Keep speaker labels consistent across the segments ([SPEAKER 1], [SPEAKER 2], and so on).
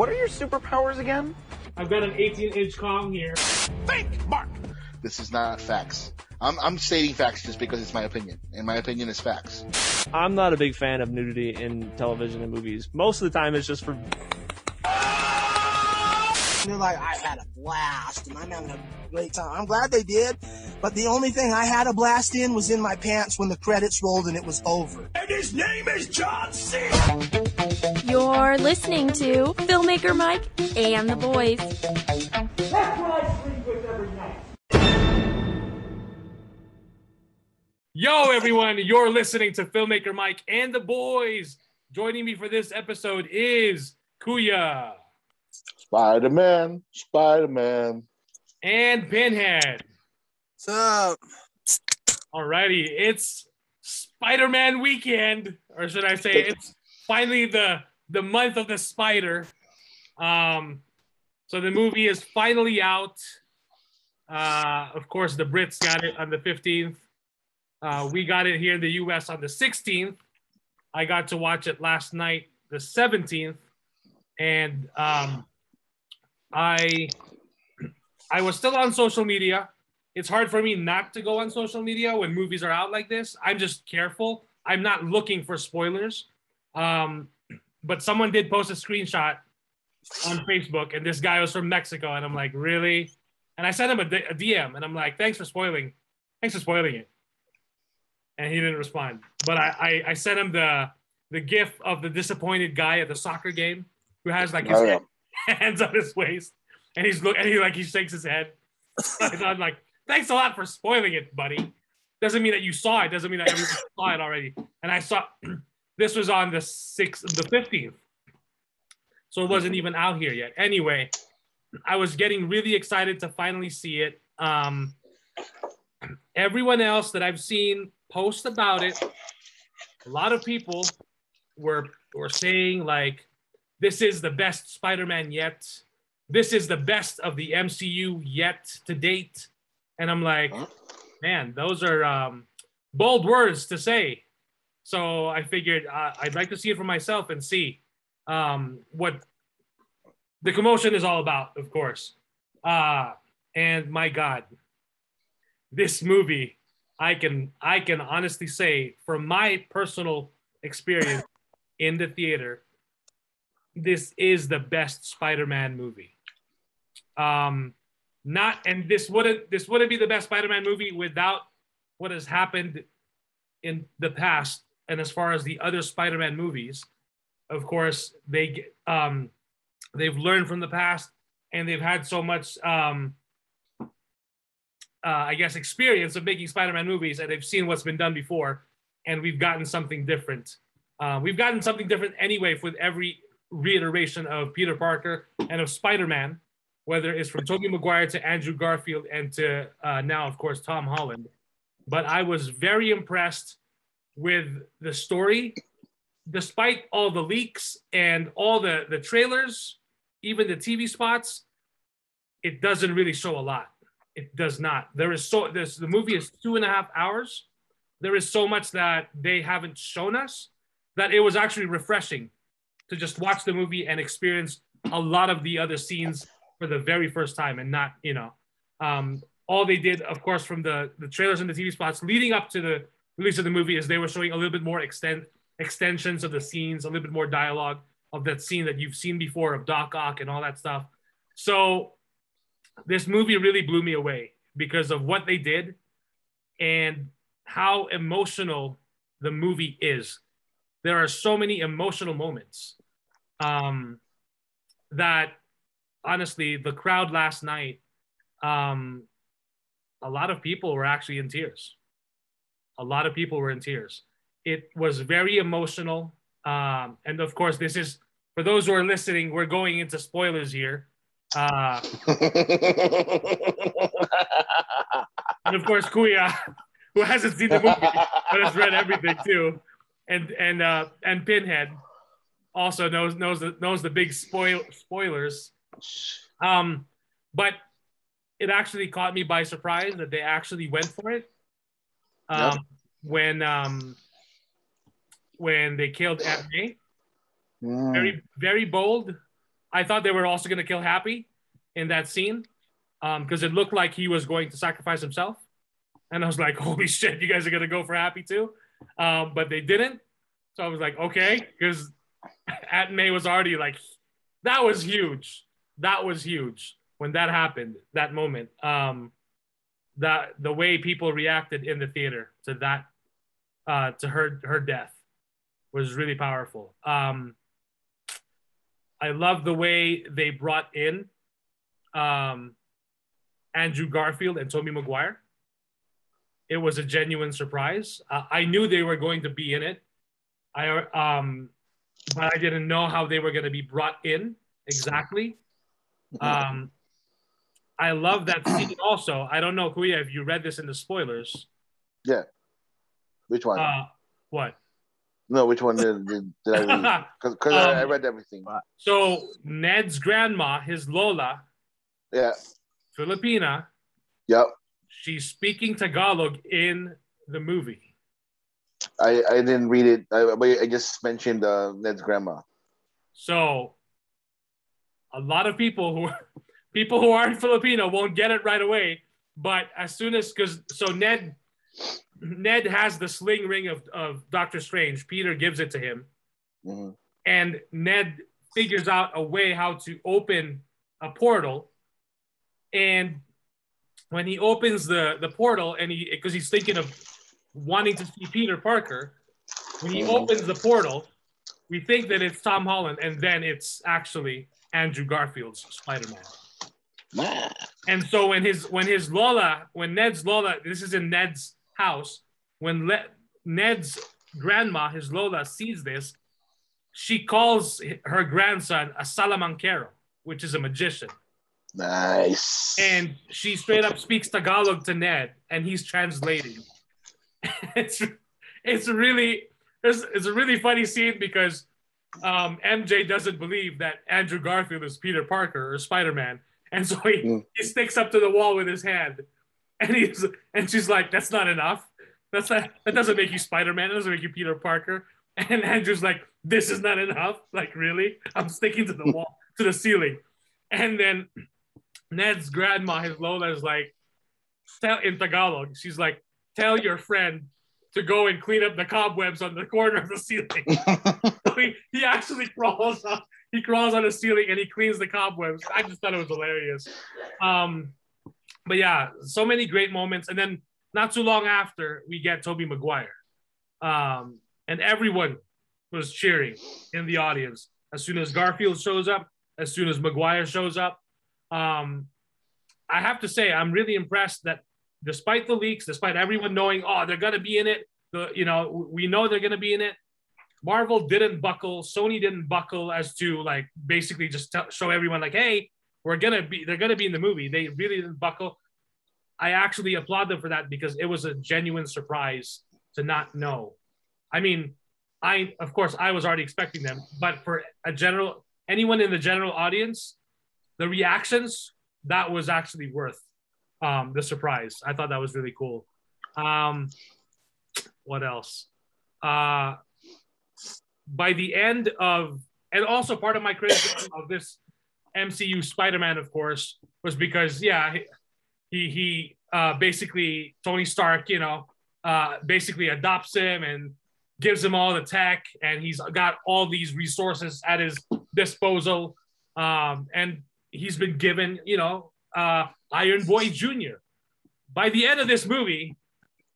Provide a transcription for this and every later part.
[SPEAKER 1] What are your superpowers again?
[SPEAKER 2] I've got an 18 inch Kong here.
[SPEAKER 3] Think, Mark. This is not facts. I'm, I'm stating facts just because it's my opinion, and my opinion is facts.
[SPEAKER 4] I'm not a big fan of nudity in television and movies. Most of the time, it's just for.
[SPEAKER 5] They're like, I had a blast, and I'm having a great time. I'm glad they did, but the only thing I had a blast in was in my pants when the credits rolled and it was over.
[SPEAKER 3] And his name is John C.
[SPEAKER 6] You're listening to Filmmaker Mike and the boys.
[SPEAKER 2] That's what I sleep with every night. Yo, everyone, you're listening to Filmmaker Mike and the boys. Joining me for this episode is Kuya
[SPEAKER 3] Spider Man, Spider Man.
[SPEAKER 2] and Pinhead.
[SPEAKER 5] What's up?
[SPEAKER 2] Alrighty, it's Spider-Man weekend, or should I say, it's finally the the month of the spider. Um, so the movie is finally out. Uh, of course, the Brits got it on the 15th. Uh, we got it here in the US on the 16th. I got to watch it last night, the 17th, and um, I I was still on social media it's hard for me not to go on social media when movies are out like this. I'm just careful. I'm not looking for spoilers. Um, but someone did post a screenshot on Facebook, and this guy was from Mexico, and I'm like, really? And I sent him a, D- a DM, and I'm like, thanks for spoiling, thanks for spoiling it. And he didn't respond. But I, I, I sent him the the gif of the disappointed guy at the soccer game who has like his
[SPEAKER 3] Oh, yeah.
[SPEAKER 2] hands on his waist, and he's look, and he like he shakes his head. And I'm like, thanks a lot for spoiling it, buddy. Doesn't mean that you saw it. Doesn't mean that everyone saw it already. And I saw this was on the sixth, the fifteenth, so it wasn't even out here yet. Anyway, I was getting really excited to finally see it. Um, everyone else that I've seen post about it, a lot of people were were saying like, "This is the best Spider-Man yet." This is the best of the MCU yet to date. And I'm like,
[SPEAKER 3] Huh?
[SPEAKER 2] man, those are um, bold words to say. So I figured uh, I'd like to see it for myself and see um, what the commotion is all about, of course. Uh, and my God, this movie, I can I can honestly say, from my personal experience in the theater, this is the best Spider-Man movie. Um, not and this wouldn't this wouldn't be the best Spider-Man movie without what has happened in the past and as far as the other Spider-Man movies of course they um they've learned from the past and they've had so much um uh, I guess experience of making Spider-Man movies and they've seen what's been done before and we've gotten something different uh, we've gotten something different anyway with every reiteration of Peter Parker and of Spider-Man whether it's from Tobey Maguire to Andrew Garfield and to uh, now, of course, Tom Holland. But I was very impressed with the story, despite all the leaks and all the, the trailers, even the TV spots. It doesn't really show a lot. It does not. There is so this the movie is two and a half hours. There is so much that they haven't shown us that it was actually refreshing to just watch the movie and experience a lot of the other scenes for the very first time and not you know. Um, all they did of course from the the trailers and the tv spots leading up to the release of the movie is they were showing a little bit more extend extensions of the scenes a little bit more dialogue of that scene that you've seen before of doc ock and all that stuff. So this movie really blew me away because of what they did and how emotional the movie is. There are so many emotional moments um, that honestly, the crowd last night, um, a lot of people were actually in tears. A lot of people were in tears. It was very emotional. Um, and of course, this is for those who are listening, we're going into spoilers here. Uh, and of course, Kuya, who hasn't seen the movie but has read everything too, and and uh, and Pinhead also knows knows the, knows the big spoil spoilers. Um, but it actually caught me by surprise that they actually went for it. Um,
[SPEAKER 3] Yep.
[SPEAKER 2] when um, when they killed Aunt May, very very bold, I thought they were also going to kill Happy in that scene because it looked like he was going to sacrifice himself. And I was like, holy shit, you guys are going to go for Happy too? Um, but they didn't. So I was like, okay, because Aunt May was already like, that was huge. That was huge when that happened, that moment. Um, that the way people reacted in the theater to that, uh, to her her death, was really powerful. Um, I love the way they brought in um, Andrew Garfield and Tobey Maguire. It was a genuine surprise. Uh, I knew they were going to be in it. I um, I didn't know how they were going to be brought in exactly. Um, I love that scene also. I don't know, Kuya, if you read this in the spoilers.
[SPEAKER 3] Yeah. Which one?
[SPEAKER 2] Uh, what?
[SPEAKER 3] no, which one did, did, did I read? Because I, I
[SPEAKER 2] Um,
[SPEAKER 3] read everything.
[SPEAKER 2] So Ned's grandma, his Lola,
[SPEAKER 3] Yeah.
[SPEAKER 2] Filipina,
[SPEAKER 3] Yep.
[SPEAKER 2] she's speaking Tagalog in the movie.
[SPEAKER 3] I, I didn't read it. I, but I just mentioned uh, Ned's grandma.
[SPEAKER 2] So a lot of people who people who aren't Filipino won't get it right away. But as soon as because so Ned Ned has the sling ring of, of Doctor Strange. Peter gives it to him.
[SPEAKER 3] Mhm.
[SPEAKER 2] and Ned figures out a way how to open a portal. And when he opens the the portal, and he because he's thinking of wanting to see Peter Parker, when he
[SPEAKER 3] Mhm.
[SPEAKER 2] opens the portal, we think that it's Tom Holland, and then it's actually Andrew Garfield's Spider-Man. And so when his when his Lola, when Ned's Lola, this is in Ned's house, when Le- Ned's grandma, his Lola, sees this, she calls her grandson a salamangkero, which is a magician.
[SPEAKER 3] Nice.
[SPEAKER 2] And she straight up speaks Tagalog to Ned, and he's translating. it's it's really it's, it's a really funny scene because um, MJ doesn't believe that Andrew Garfield is Peter Parker or Spider Man, and so he,
[SPEAKER 3] Mm.
[SPEAKER 2] he sticks up to the wall with his hand, and he's and she's like, "That's not enough. That's not that doesn't make you Spider Man. That doesn't make you Peter Parker." And Andrew's like, "This is not enough. Like really? I'm sticking to the wall to the ceiling." And then Ned's grandma, his Lola, is like, tell in Tagalog, she's like, tell your friend to go and clean up the cobwebs on the corner of the ceiling. So he, he actually crawls up, he crawls on the ceiling and he cleans the cobwebs. I just thought it was hilarious. Um, but yeah, so many great moments. And then not too long after, we get Tobey Maguire. Um, and everyone was cheering in the audience as soon as Garfield shows up, as soon as Maguire shows up. Um, I have to say, I'm really impressed that despite the leaks, despite everyone knowing, oh, they're gonna be in it, the you know, we know they're gonna be in it. Marvel didn't buckle, Sony didn't buckle as to like basically just tell, show everyone like, hey, we're gonna be, they're gonna be in the movie. They really didn't buckle. I actually applaud them for that because it was a genuine surprise to not know. I mean, I of course I was already expecting them, but for a general anyone in the general audience, the reactions that was actually worth um, the surprise. I thought that was really cool. Um, what else? Uh, by the end of, and also part of my criticism of this MCU Spider-Man, of course, was because yeah, he he uh, basically Tony Stark, you know, uh, basically adopts him and gives him all the tech, and he's got all these resources at his disposal, um, and he's been given, you know, uh, Iron Boy Jr. By the end of this movie,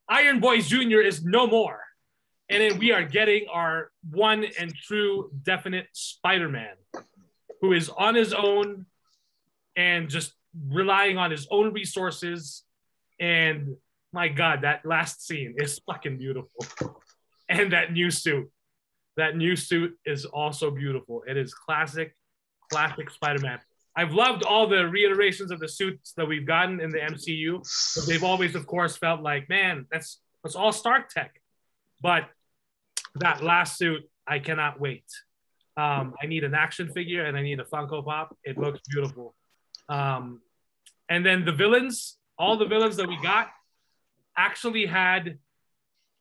[SPEAKER 2] Iron Boy Jr. is no more. And then we are getting our one and true definite Spider Man who is on his own and just relying on his own resources. And my God, that last scene is fucking beautiful. And that new suit, that new suit is also beautiful. It is classic, classic Spider Man. I've loved all the reiterations of the suits that we've gotten in the MCU, but they've always, of course, felt like, man, that's that's all Stark tech. But that last suit, I cannot wait. Um, I need an action figure and I need a Funko Pop. It looks beautiful. Um, and then the villains, all the villains that we got, actually had.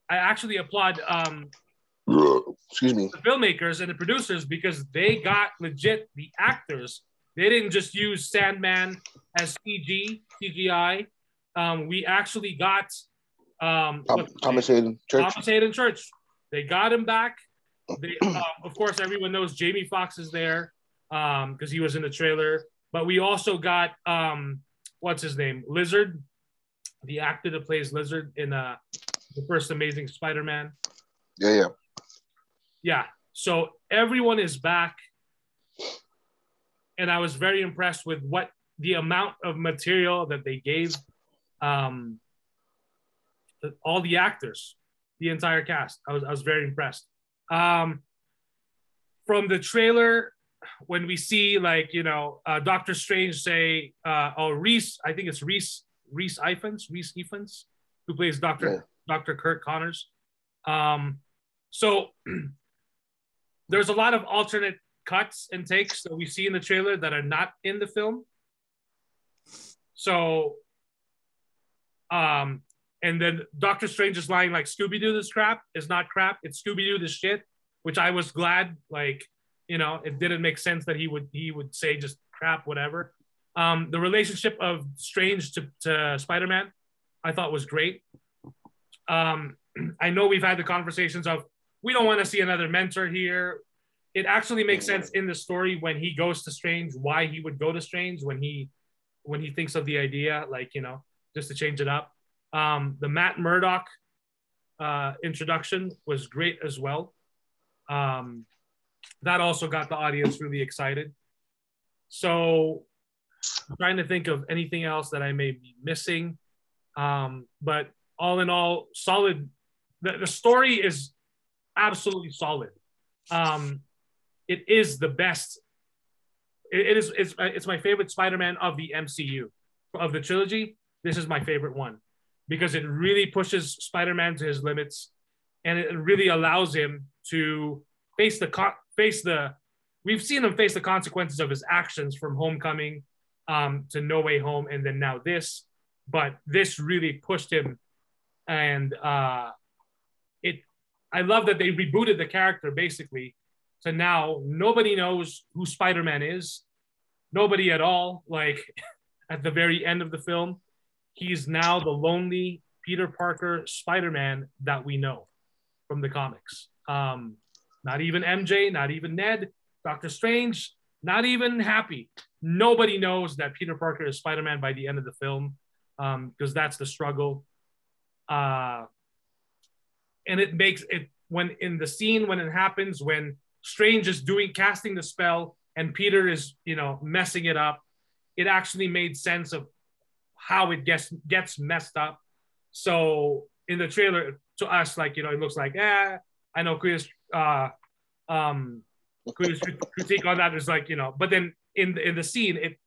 [SPEAKER 2] I actually applaud um,
[SPEAKER 3] Excuse me.
[SPEAKER 2] the filmmakers and the producers because they got legit the actors. They didn't just use Sandman as CG CGI. Um, we actually got um,
[SPEAKER 3] Tom, Thomas? Haden Church.
[SPEAKER 2] Thomas Haden Church. They got him back. They, um, of course, everyone knows Jamie Foxx is there because he was in the trailer. But we also got um, what's his name, Lizard, the actor that plays Lizard in uh, the first Amazing Spider-Man
[SPEAKER 3] Yeah, yeah.
[SPEAKER 2] yeah so everyone is back and i was very impressed with what the amount of material that they gave um all the actors the entire cast. I was, I was very impressed. Um from the trailer when we see like you know uh, doctor strange say uh oh Rhys i think it's Rhys Rhys Ifans Rhys Ifans who plays dr
[SPEAKER 3] Yeah.
[SPEAKER 2] dr Curt Connors. Um so there's a lot of alternate cuts and takes that we see in the trailer that are not in the film. So, um, and then Doctor Strange is lying like Scooby Doo this crap is not crap. It's Scooby Doo this shit, which I was glad. Like, you know, it didn't make sense that he would he would say just crap, whatever. Um, the relationship of Strange to, to Spider Man, I thought was great. Um, I know we've had the conversations of we don't want to see another mentor here. It actually makes sense in the story when he goes to Strange, why he would go to Strange when he when he thinks of the idea, like you know, just to change it up. Um, the Matt Murdock uh, introduction was great as well. Um, that also got the audience really excited. So I'm trying to think of anything else that I may be missing. Um, but all in all, solid. The, the story is absolutely solid. Um, it is the best. It, it is. It's, it's my favorite Spider-Man of the MCU of the trilogy. This is my favorite one because it really pushes Spider-Man to his limits, and it really allows him to face the co- face the. We've seen him face the consequences of his actions from Homecoming um, to No Way Home, and then now this. But this really pushed him, and uh, it I love that they rebooted the character basically to now nobody knows who Spider-Man is. Nobody at all. Like at the very end of the film, he's now the lonely Peter Parker Spider-Man that we know from the comics. Um, not even MJ, not even Ned, Doctor Strange, not even Happy. Nobody knows that Peter Parker is Spider-Man by the end of the film because that's the struggle. Uh, and it makes it when in the scene when it happens when strange is doing casting the spell and peter is you know messing it up. It actually made sense of how it gets gets messed up. So in the trailer to us like you know it looks like eh i know chris uh um critique on that is like you know but then in the, in the scene it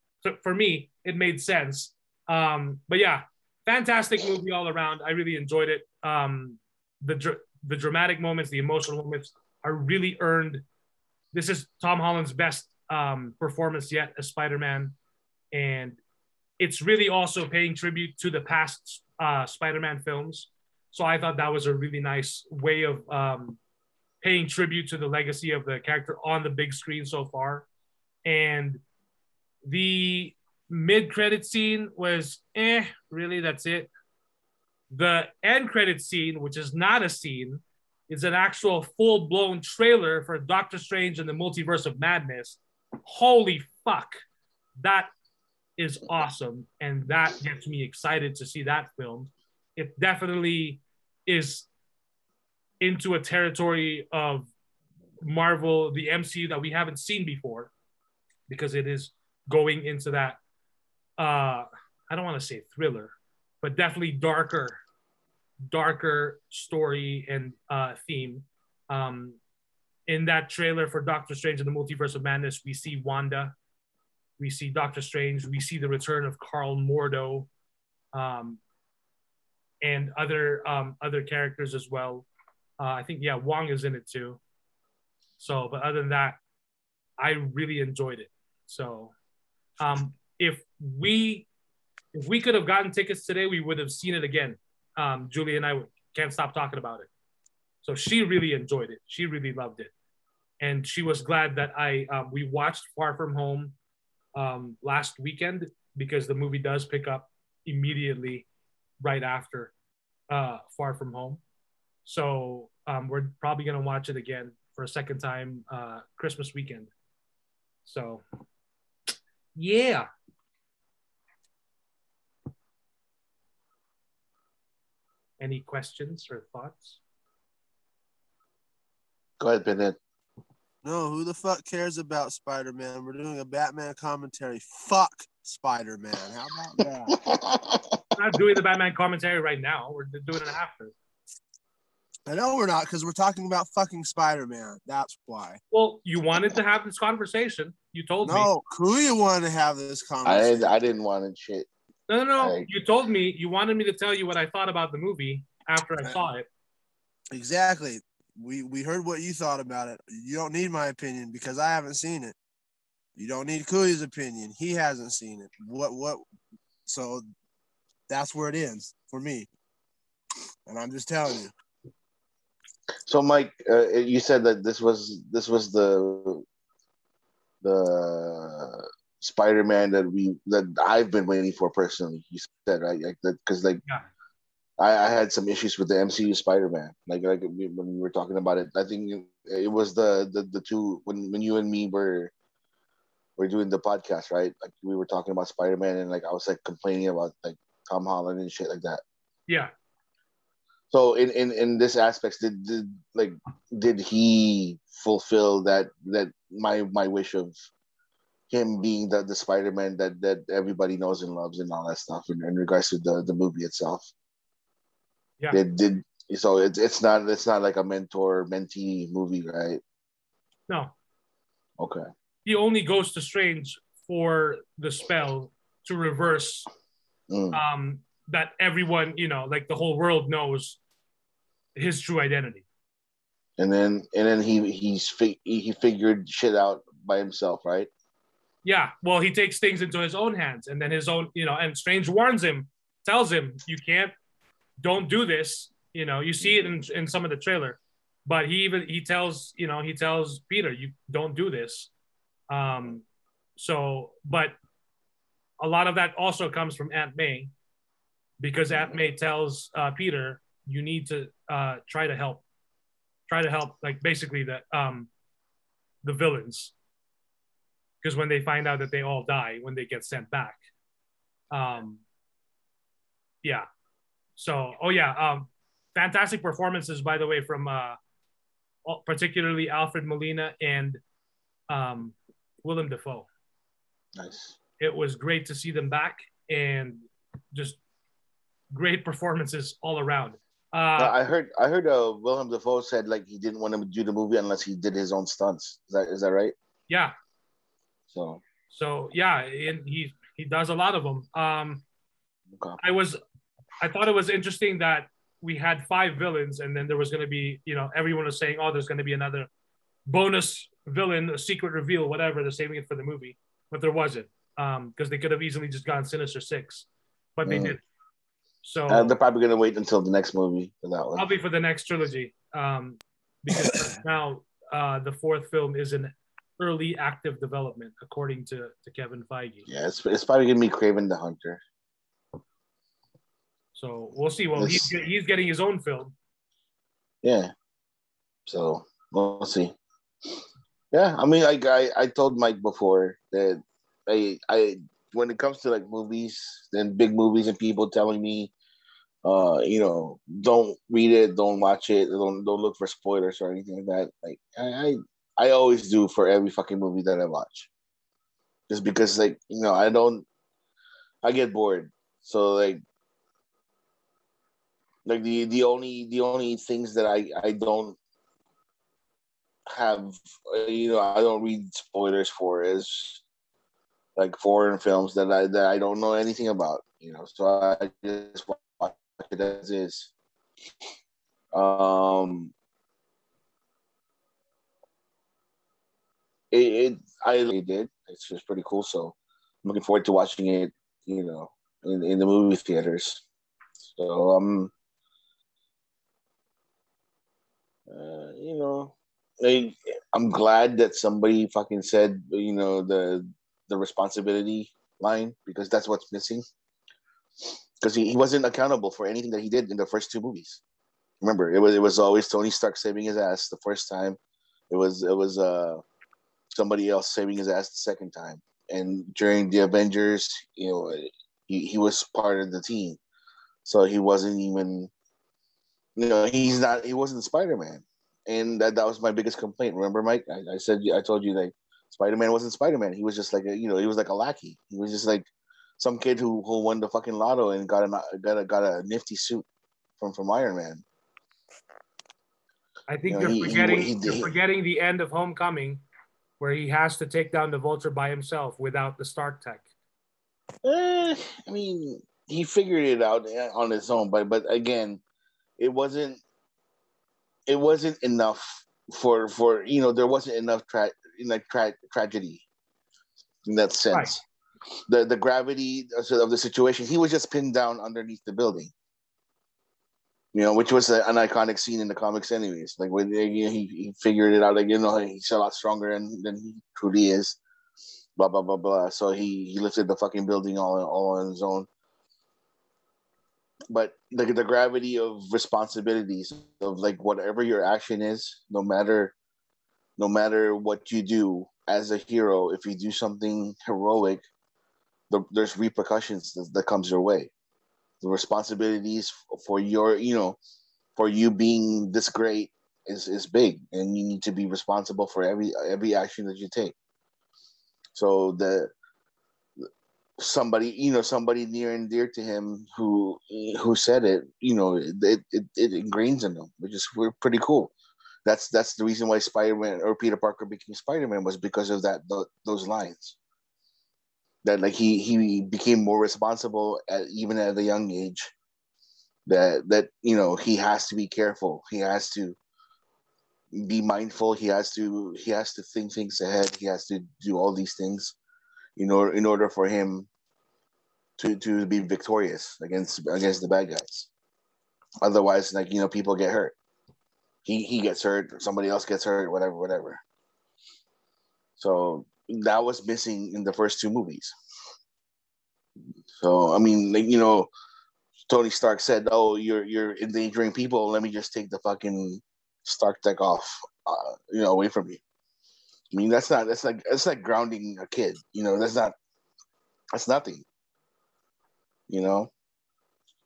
[SPEAKER 2] for me it made sense. Um but yeah fantastic movie all around. I really enjoyed it. Um the dr- the dramatic moments, the emotional moments are really earned. This is Tom Holland's best um, performance yet as Spider-Man, and it's really also paying tribute to the past uh, Spider-Man films. So I thought that was a really nice way of um, paying tribute to the legacy of the character on the big screen so far. And the mid-credit scene was eh, really that's it. The end credit scene, which is not a scene, is an actual full blown trailer for Doctor Strange and the Multiverse of Madness. Holy fuck. That is awesome. And that gets me excited to see that film. It definitely is into a territory of Marvel, the MCU that we haven't seen before, because it is going into that, uh, I don't want to say thriller, but definitely darker darker story and uh, theme. Um, in that trailer for Doctor Strange and the Multiverse of Madness, we see Wanda, we see Doctor Strange, we see the return of Karl Mordo, um, and other um, other characters as well. Uh, I think yeah, Wong is in it too. So, but other than that, I really enjoyed it. So, um, if we if we could have gotten tickets today, we would have seen it again um, Julie and I can't stop talking about it. So she really enjoyed it. She really loved it, and she was glad that I um, we watched Far From Home um, last weekend because the movie does pick up immediately right after uh, Far From Home. So um, we're probably gonna watch it again for a second time uh, Christmas weekend. So yeah. Any questions or thoughts?
[SPEAKER 3] Go ahead, Bennett.
[SPEAKER 1] No, who the fuck cares about Spider Man? We're doing a Batman commentary. Fuck Spider Man. How about that?
[SPEAKER 2] We're not doing the Batman commentary right now. We're doing it after.
[SPEAKER 1] I know we're not because we're talking about fucking Spider Man. That's why.
[SPEAKER 2] Well, you wanted to have this conversation. You told me.
[SPEAKER 1] No, Kuya wanted to have this
[SPEAKER 3] I
[SPEAKER 1] conversation.
[SPEAKER 3] I didn't want to shit.
[SPEAKER 2] No, no, no.
[SPEAKER 3] Right.
[SPEAKER 2] You told me you wanted me to tell you what I thought about the movie after I saw it.
[SPEAKER 1] Exactly. We we heard what you thought about it. You don't need my opinion because I haven't seen it. You don't need Kuya's opinion. He hasn't seen it. What what so that's where it ends for me. And I'm just telling you.
[SPEAKER 3] So, Mike, uh, you said that this was this was the the Spider-Man that we that I've been waiting for personally. You said right, like that because like
[SPEAKER 2] Yeah.
[SPEAKER 3] I, I had some issues with the MCU Spider-Man. Like like we- when we were talking about it, I think it, was the, the the two when when you and me were were doing the podcast, right? Like we were talking about Spider-Man and like I was like complaining about like Tom Holland and shit like that.
[SPEAKER 2] Yeah.
[SPEAKER 3] So in in in this aspects, did, did like did he fulfill that that my my wish of him being the the Spider Man that that everybody knows and loves and all that stuff in, in regards to the the movie itself?
[SPEAKER 2] Yeah.
[SPEAKER 3] Did did so it's it's not it's not like a mentor mentee movie, right?
[SPEAKER 2] No.
[SPEAKER 3] Okay.
[SPEAKER 2] He only goes to Strange for the spell to reverse
[SPEAKER 3] Mm.
[SPEAKER 2] um that everyone, you know, like the whole world knows his true identity.
[SPEAKER 3] And then and then he he's he figured shit out by himself, right?
[SPEAKER 2] Yeah. Well, he takes things into his own hands and then his own, you know, and Strange warns him, tells him, you can't, don't do this. You know, you see it in, in some of the trailer, but he even, he tells, you know, he tells Peter, you don't do this. Um, so, but a lot of that also comes from Aunt May because Aunt May tells uh, Peter, you need to uh, try to help, try to help, like basically the, um, the villains because when they find out that they all die when they get sent back um yeah so oh yeah um fantastic performances by the way from uh particularly alfred molina and um willem dafoe
[SPEAKER 3] Nice.
[SPEAKER 2] it was great to see them back and just great performances all around uh
[SPEAKER 3] I heard I heard uh William Dafoe said like he didn't want to do the movie unless he did his own stunts. Is that is that right?
[SPEAKER 2] yeah
[SPEAKER 3] So
[SPEAKER 2] so yeah and he he does a lot of them um
[SPEAKER 3] okay.
[SPEAKER 2] I was, I thought it was interesting that we had five villains, and then there was going to be, you know, everyone was saying, oh, there's going to be another bonus villain, a secret reveal, whatever. They're saving it for the movie, but there wasn't, um, because they could have easily just gone Sinister Six, but they
[SPEAKER 3] Mm.
[SPEAKER 2] did. So
[SPEAKER 3] Uh, they're probably gonna wait until the next movie for that one.
[SPEAKER 2] probably for the next trilogy, um, because now uh, the fourth film is in early active development, according to to Kevin Feige.
[SPEAKER 3] Yeah, it's, it's probably gonna be Kraven the Hunter.
[SPEAKER 2] So we'll see. Well, he's he's getting his own film.
[SPEAKER 3] Yeah. So we'll see. Yeah, I mean, like I, I told Mike before that I I when it comes to like movies, and big movies and people telling me, uh, you know, don't read it, don't watch it, don't don't look for spoilers or anything like that. Like I I, I always do for every fucking movie that I watch. Just because like, you know, I don't I get bored. So like like the the only the only things that I I don't have uh, you know I don't read spoilers for is like foreign films that I that I don't know anything about you know so I just watch it as is um it, it I really did it's just pretty cool so I'm looking forward to watching it you know in, in the movie theaters so um uh, you know, like I'm glad that somebody fucking said, you know, the the responsibility line because that's what's missing. Because he, he wasn't accountable for anything that he did in the first two movies. Remember, it was it was always Tony Stark saving his ass the first time. It was it was uh somebody else saving his ass the second time. And during the Avengers, you know, he, he was part of the team. So he wasn't even you know, he's not he wasn't Spider Man. And that, that was my biggest complaint. Remember, Mike? I, I said I told you like Spider Man wasn't Spider Man. He was just like a, you know, he was like a lackey. He was just like some kid who, who won the fucking lotto and got a got a got a nifty suit from from Iron Man.
[SPEAKER 2] I think
[SPEAKER 3] You know,
[SPEAKER 2] you're
[SPEAKER 3] he- he-
[SPEAKER 2] forgetting
[SPEAKER 3] he-
[SPEAKER 2] you're forgetting the end of Homecoming, where he has to take down the Vulture by himself without the Stark Tech.
[SPEAKER 3] Eh, I mean, he figured it out eh, on his own, but but again, it wasn't it wasn't enough for for you know there wasn't enough tra- like tra- tragedy in that sense. The the gravity of the situation, he was just pinned down underneath the building. You know, which was a, an iconic scene in the comics, anyways. Like when eh, you know, he, he figured it out, like you know, he's a lot stronger than, than he truly is blah blah blah blah. So he he lifted the fucking building all all on his own. But the the gravity of responsibilities of like whatever your action is, no matter no matter what you do as a hero, if you do something heroic, the, there's repercussions that, that comes your way. The responsibilities for your you know for you being this great is is big, and you need to be responsible for every every action that you take. So the somebody, you know, somebody near and dear to him who who said it, you know, it it, it ingrains in them, which is we're pretty cool. That's that's the reason why Spider Man or Peter Parker became Spider Man was because of that th- those lines. That like he he became more responsible at even at a young age. That that you know he has to be careful. He has to be mindful. He has to he has to think things ahead. He has to do all these things in order in order for him to to be victorious against against the bad guys. Otherwise like you know people get hurt. He he gets hurt. Somebody else gets hurt. Whatever whatever. So that was missing in the first two movies so i mean like you know tony stark said oh you're you're endangering people let me just take the fucking Stark Tech off, uh, you know, away from you. I mean, that's not that's like that's like grounding a kid. You know, that's not that's nothing. You know,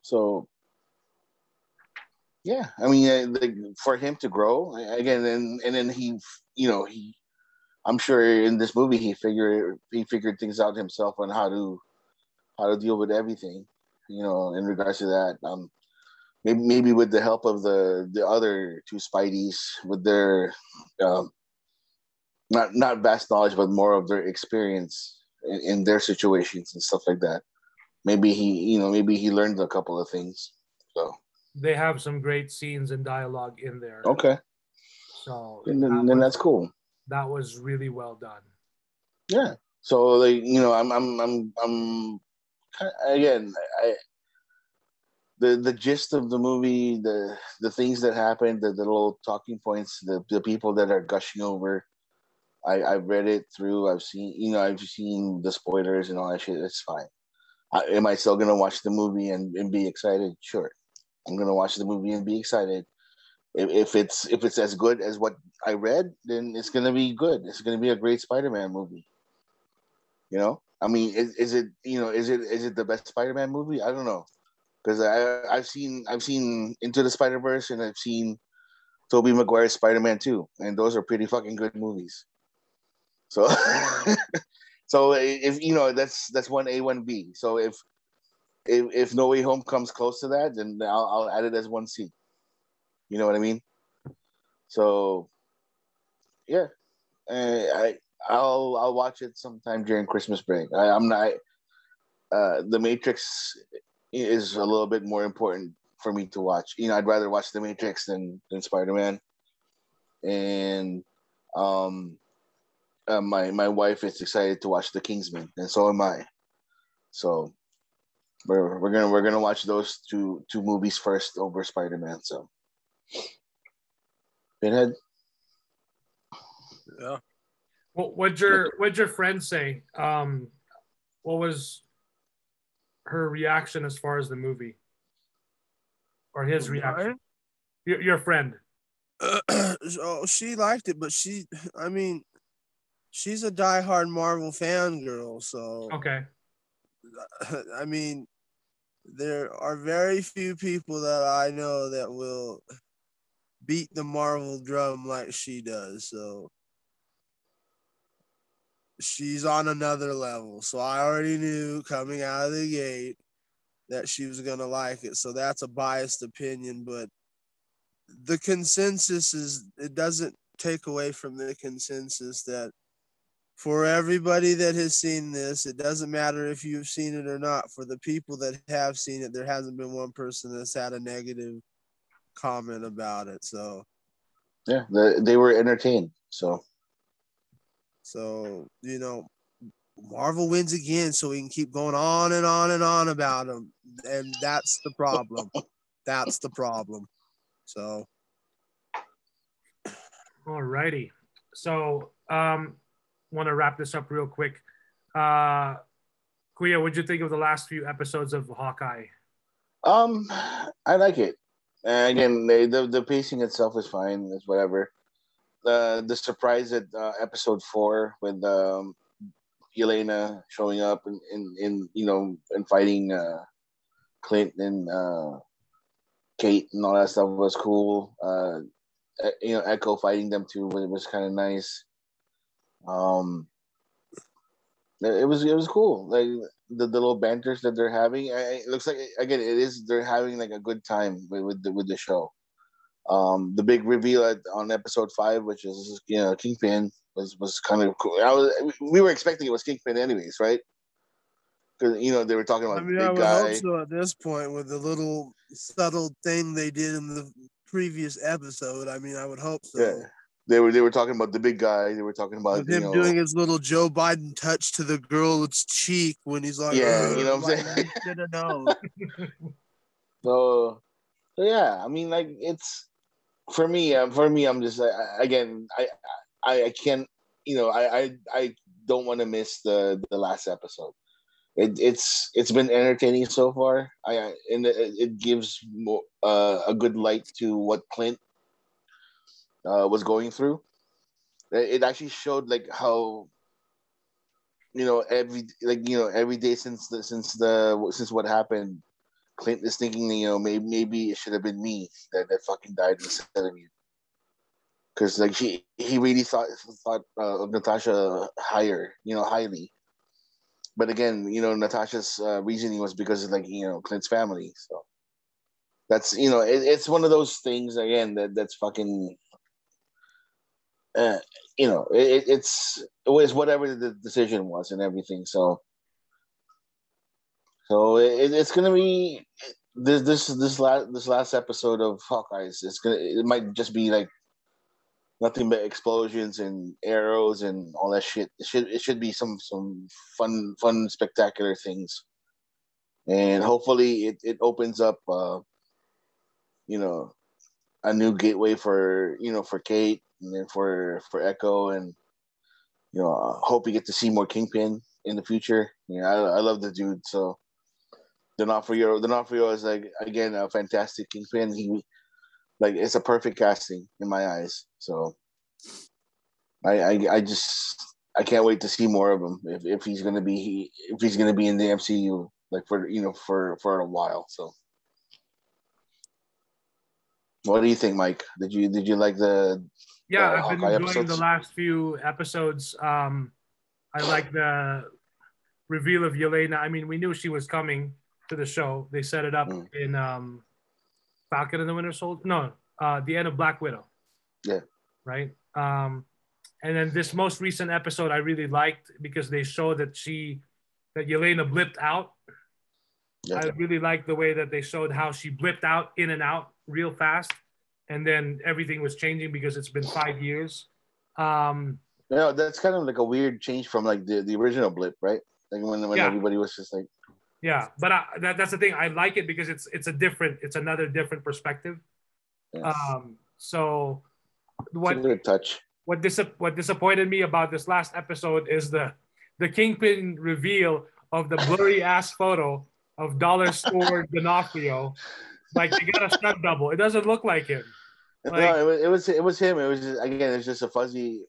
[SPEAKER 3] so yeah, I mean, uh, the, for him to grow again, and and then he, you know, he, I'm sure in this movie he figured he figured things out himself on how to how to deal with everything. You know, in regards to that, um, maybe maybe with the help of the the other two Spideys with their um, not not vast knowledge, but more of their experience in, in their situations and stuff like that. Maybe he, you know, maybe he learned a couple of things. So
[SPEAKER 2] They have some great scenes and dialogue in there.
[SPEAKER 3] okay,
[SPEAKER 2] So
[SPEAKER 3] and then, then that's cool.
[SPEAKER 2] That was really well done.
[SPEAKER 3] Yeah. So like you know, I'm I'm I'm I'm again I the the gist of the movie, the the things that happened, the, the little talking points, the the people that are gushing over. I I've read it through. I've seen you know I've seen the spoilers and all that shit. It's fine. I, am I still gonna watch the movie and, and be excited? Sure, I'm gonna watch the movie and be excited. If, it's if it's as good as what I read, then it's gonna be good. It's gonna be a great Spider-Man movie. You know, I mean, is, is it you know is it is it the best Spider-Man movie? I don't know because I I've seen I've seen Into the Spider Verse and I've seen Tobey Maguire's Spider Man Two, and those are pretty fucking good movies. So, so if you know that's that's one A one B. So if if if No Way Home comes close to that, then I'll, I'll add it as one C. You know what I mean? So, yeah, uh, I I'll I'll watch it sometime during Christmas break. I, I'm not. Uh, the Matrix is a little bit more important for me to watch. You know, I'd rather watch The Matrix than than Spider Man. And um, uh, my my wife is excited to watch The Kingsman, and so am I. So we're we're gonna we're gonna watch those two two movies first over Spider Man. So Pinhead.
[SPEAKER 1] Yeah.
[SPEAKER 2] What what'd your what'd your friend say? Um, what was her reaction as far as the movie, or his reaction? Your, your friend.
[SPEAKER 1] oh, she liked it, but she, I mean, she's a diehard Marvel fan girl. So,
[SPEAKER 2] Okay.
[SPEAKER 1] I mean, there are very few people that I know that will beat the Marvel drum like she does. So, she's on another level. So, I already knew coming out of the gate that she was going to like it. So, that's a biased opinion, but the consensus is it doesn't take away from the consensus that for everybody that has seen this, it doesn't matter if you've seen it or not. For the people that have seen it, there hasn't been one person that's had a negative comment about it. So,
[SPEAKER 3] Yeah, the, they were entertained. So
[SPEAKER 1] so you know, Marvel wins again, so we can keep going on and on and on about them, and that's the problem. that's the problem. So,
[SPEAKER 2] Alrighty. So, um, want to wrap this up real quick. Uh, Kuya, what'd you think of the last few episodes of Hawkeye?
[SPEAKER 3] um, I like it. And again, the, the the pacing itself is fine. It's whatever. The the surprise at uh, episode four with um, Yelena showing up and in, in you know and fighting uh, Clint and uh, Kate and all that stuff was cool. Uh, you know, Echo fighting them too was, was kind of nice. Um, it it was it was cool. Like the, the little banters that they're having. I, it looks like again it is they're having like a good time with, with the with the show. Um, the big reveal at, on episode five, which is you know Kingpin, was was kind of cool. I was we were expecting it was Kingpin anyways, right? Because you know they were talking about
[SPEAKER 1] I mean, I would
[SPEAKER 3] guy.
[SPEAKER 1] hope so at this point with the little subtle thing they did in the previous episode. I mean, I would hope so.
[SPEAKER 3] Yeah, they were they were talking about the big guy. They were talking about
[SPEAKER 1] With
[SPEAKER 3] you
[SPEAKER 1] him
[SPEAKER 3] know,
[SPEAKER 1] doing his little Joe Biden touch to the girl's cheek when he's like,
[SPEAKER 3] Yeah, you know what I'm saying?
[SPEAKER 1] you should have known.
[SPEAKER 3] So, so yeah, I mean, like it's for me. Uh, for me, I'm just uh, again, I, I, I can't, you know, I, I, I don't want to miss the the last episode. It, it's it's been entertaining so far. I I- and it, it gives more uh, a good light to what Clint uh, was going through. It actually showed like how you know every like you know every day since the since the since what happened Clint is thinking, you know, maybe maybe it should have been me that, that fucking died instead of you. Because like she, he really thought thought uh, of Natasha higher, you know, highly. But again, you know, Natasha's uh, reasoning was because of like you know Clint's family. So that's you know, it, it's one of those things again that that's fucking. Uh, you know, it, it's it was whatever the decision was and everything. So so it, it's gonna be this this this last this last episode of Hawkeyes. It's gonna it might just be like nothing but explosions and arrows and all that shit. It should it should be some some fun fun spectacular things, and hopefully it it opens up uh, you know a new gateway for you know for Kate and then for for Echo and you know I hope we get to see more Kingpin in the future. You know I, I love the dude so. D'Onofrio, D'Onofrio is like again a fantastic kingpin. He like it's a perfect casting in my eyes. So I I, I just I can't wait to see more of him if, if he's gonna be if he's gonna be in the MCU like for you know for for a while. So what do you think, Mike? Did you did you like the
[SPEAKER 2] Yeah,
[SPEAKER 3] uh,
[SPEAKER 2] I've been
[SPEAKER 3] Hawkeye
[SPEAKER 2] enjoying the last few episodes. Um, I like the reveal of Yelena. I mean, we knew she was coming to the show. They set it up
[SPEAKER 3] Mm.
[SPEAKER 2] in um, Falcon and the Winter Soldier. No, uh, the end of Black Widow.
[SPEAKER 3] Yeah.
[SPEAKER 2] Right. Um, and then this most recent episode I really liked because they showed that she that Yelena blipped out.
[SPEAKER 3] Yeah.
[SPEAKER 2] I really liked the way that they showed how she blipped out in and out real fast, and then everything was changing because it's been five years. Um,
[SPEAKER 3] know, that's kind of like a weird change from like the, the original blip, right? Like when when
[SPEAKER 2] Yeah.
[SPEAKER 3] everybody was just like
[SPEAKER 2] yeah, but I, that, that's the thing. I like it because it's it's a different, it's another different perspective.
[SPEAKER 3] yeah.
[SPEAKER 2] Um, so what
[SPEAKER 3] It's a good touch.
[SPEAKER 2] what dis- what disappointed me about this last episode is the the kingpin reveal of the blurry ass photo of Dollar Store D'Onofrio. Like they got a stunt double. It doesn't look like him. Like-
[SPEAKER 3] no, it was, it was it was him. It was just, again, it's just a fuzzy.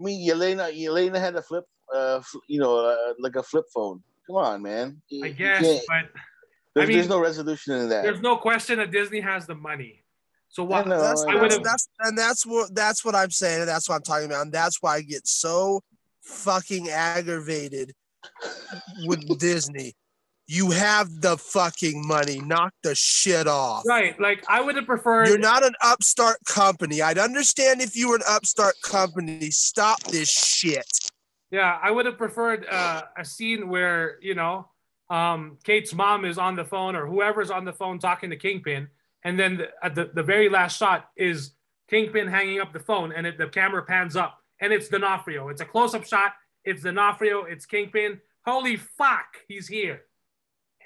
[SPEAKER 3] I mean, Yelena, Yelena had a flip, uh, f- you know, uh, like a flip phone. Come on, man. You-
[SPEAKER 2] I guess, but
[SPEAKER 3] there's,
[SPEAKER 2] I mean,
[SPEAKER 3] there's no resolution in that.
[SPEAKER 2] there's no question that Disney has the money. So what?
[SPEAKER 3] I know.
[SPEAKER 1] That's,
[SPEAKER 3] I
[SPEAKER 2] I
[SPEAKER 1] that's, that's and that's what that's what I'm saying, and that's what I'm talking about. And that's why I get so fucking aggravated with Disney. You have the fucking money. Knock the shit off.
[SPEAKER 2] Right. Like I would have preferred.
[SPEAKER 1] You're not an upstart company. I'd understand if you were an upstart company. Stop this shit.
[SPEAKER 2] Yeah, I would have preferred uh, a scene where you know um, Kate's mom is on the phone or whoever's on the phone talking to Kingpin, and then the, at the, the very last shot is Kingpin hanging up the phone, and it, the camera pans up, and it's D'Onofrio. It's a close-up shot. It's D'Onofrio. It's Kingpin. Holy fuck, he's here.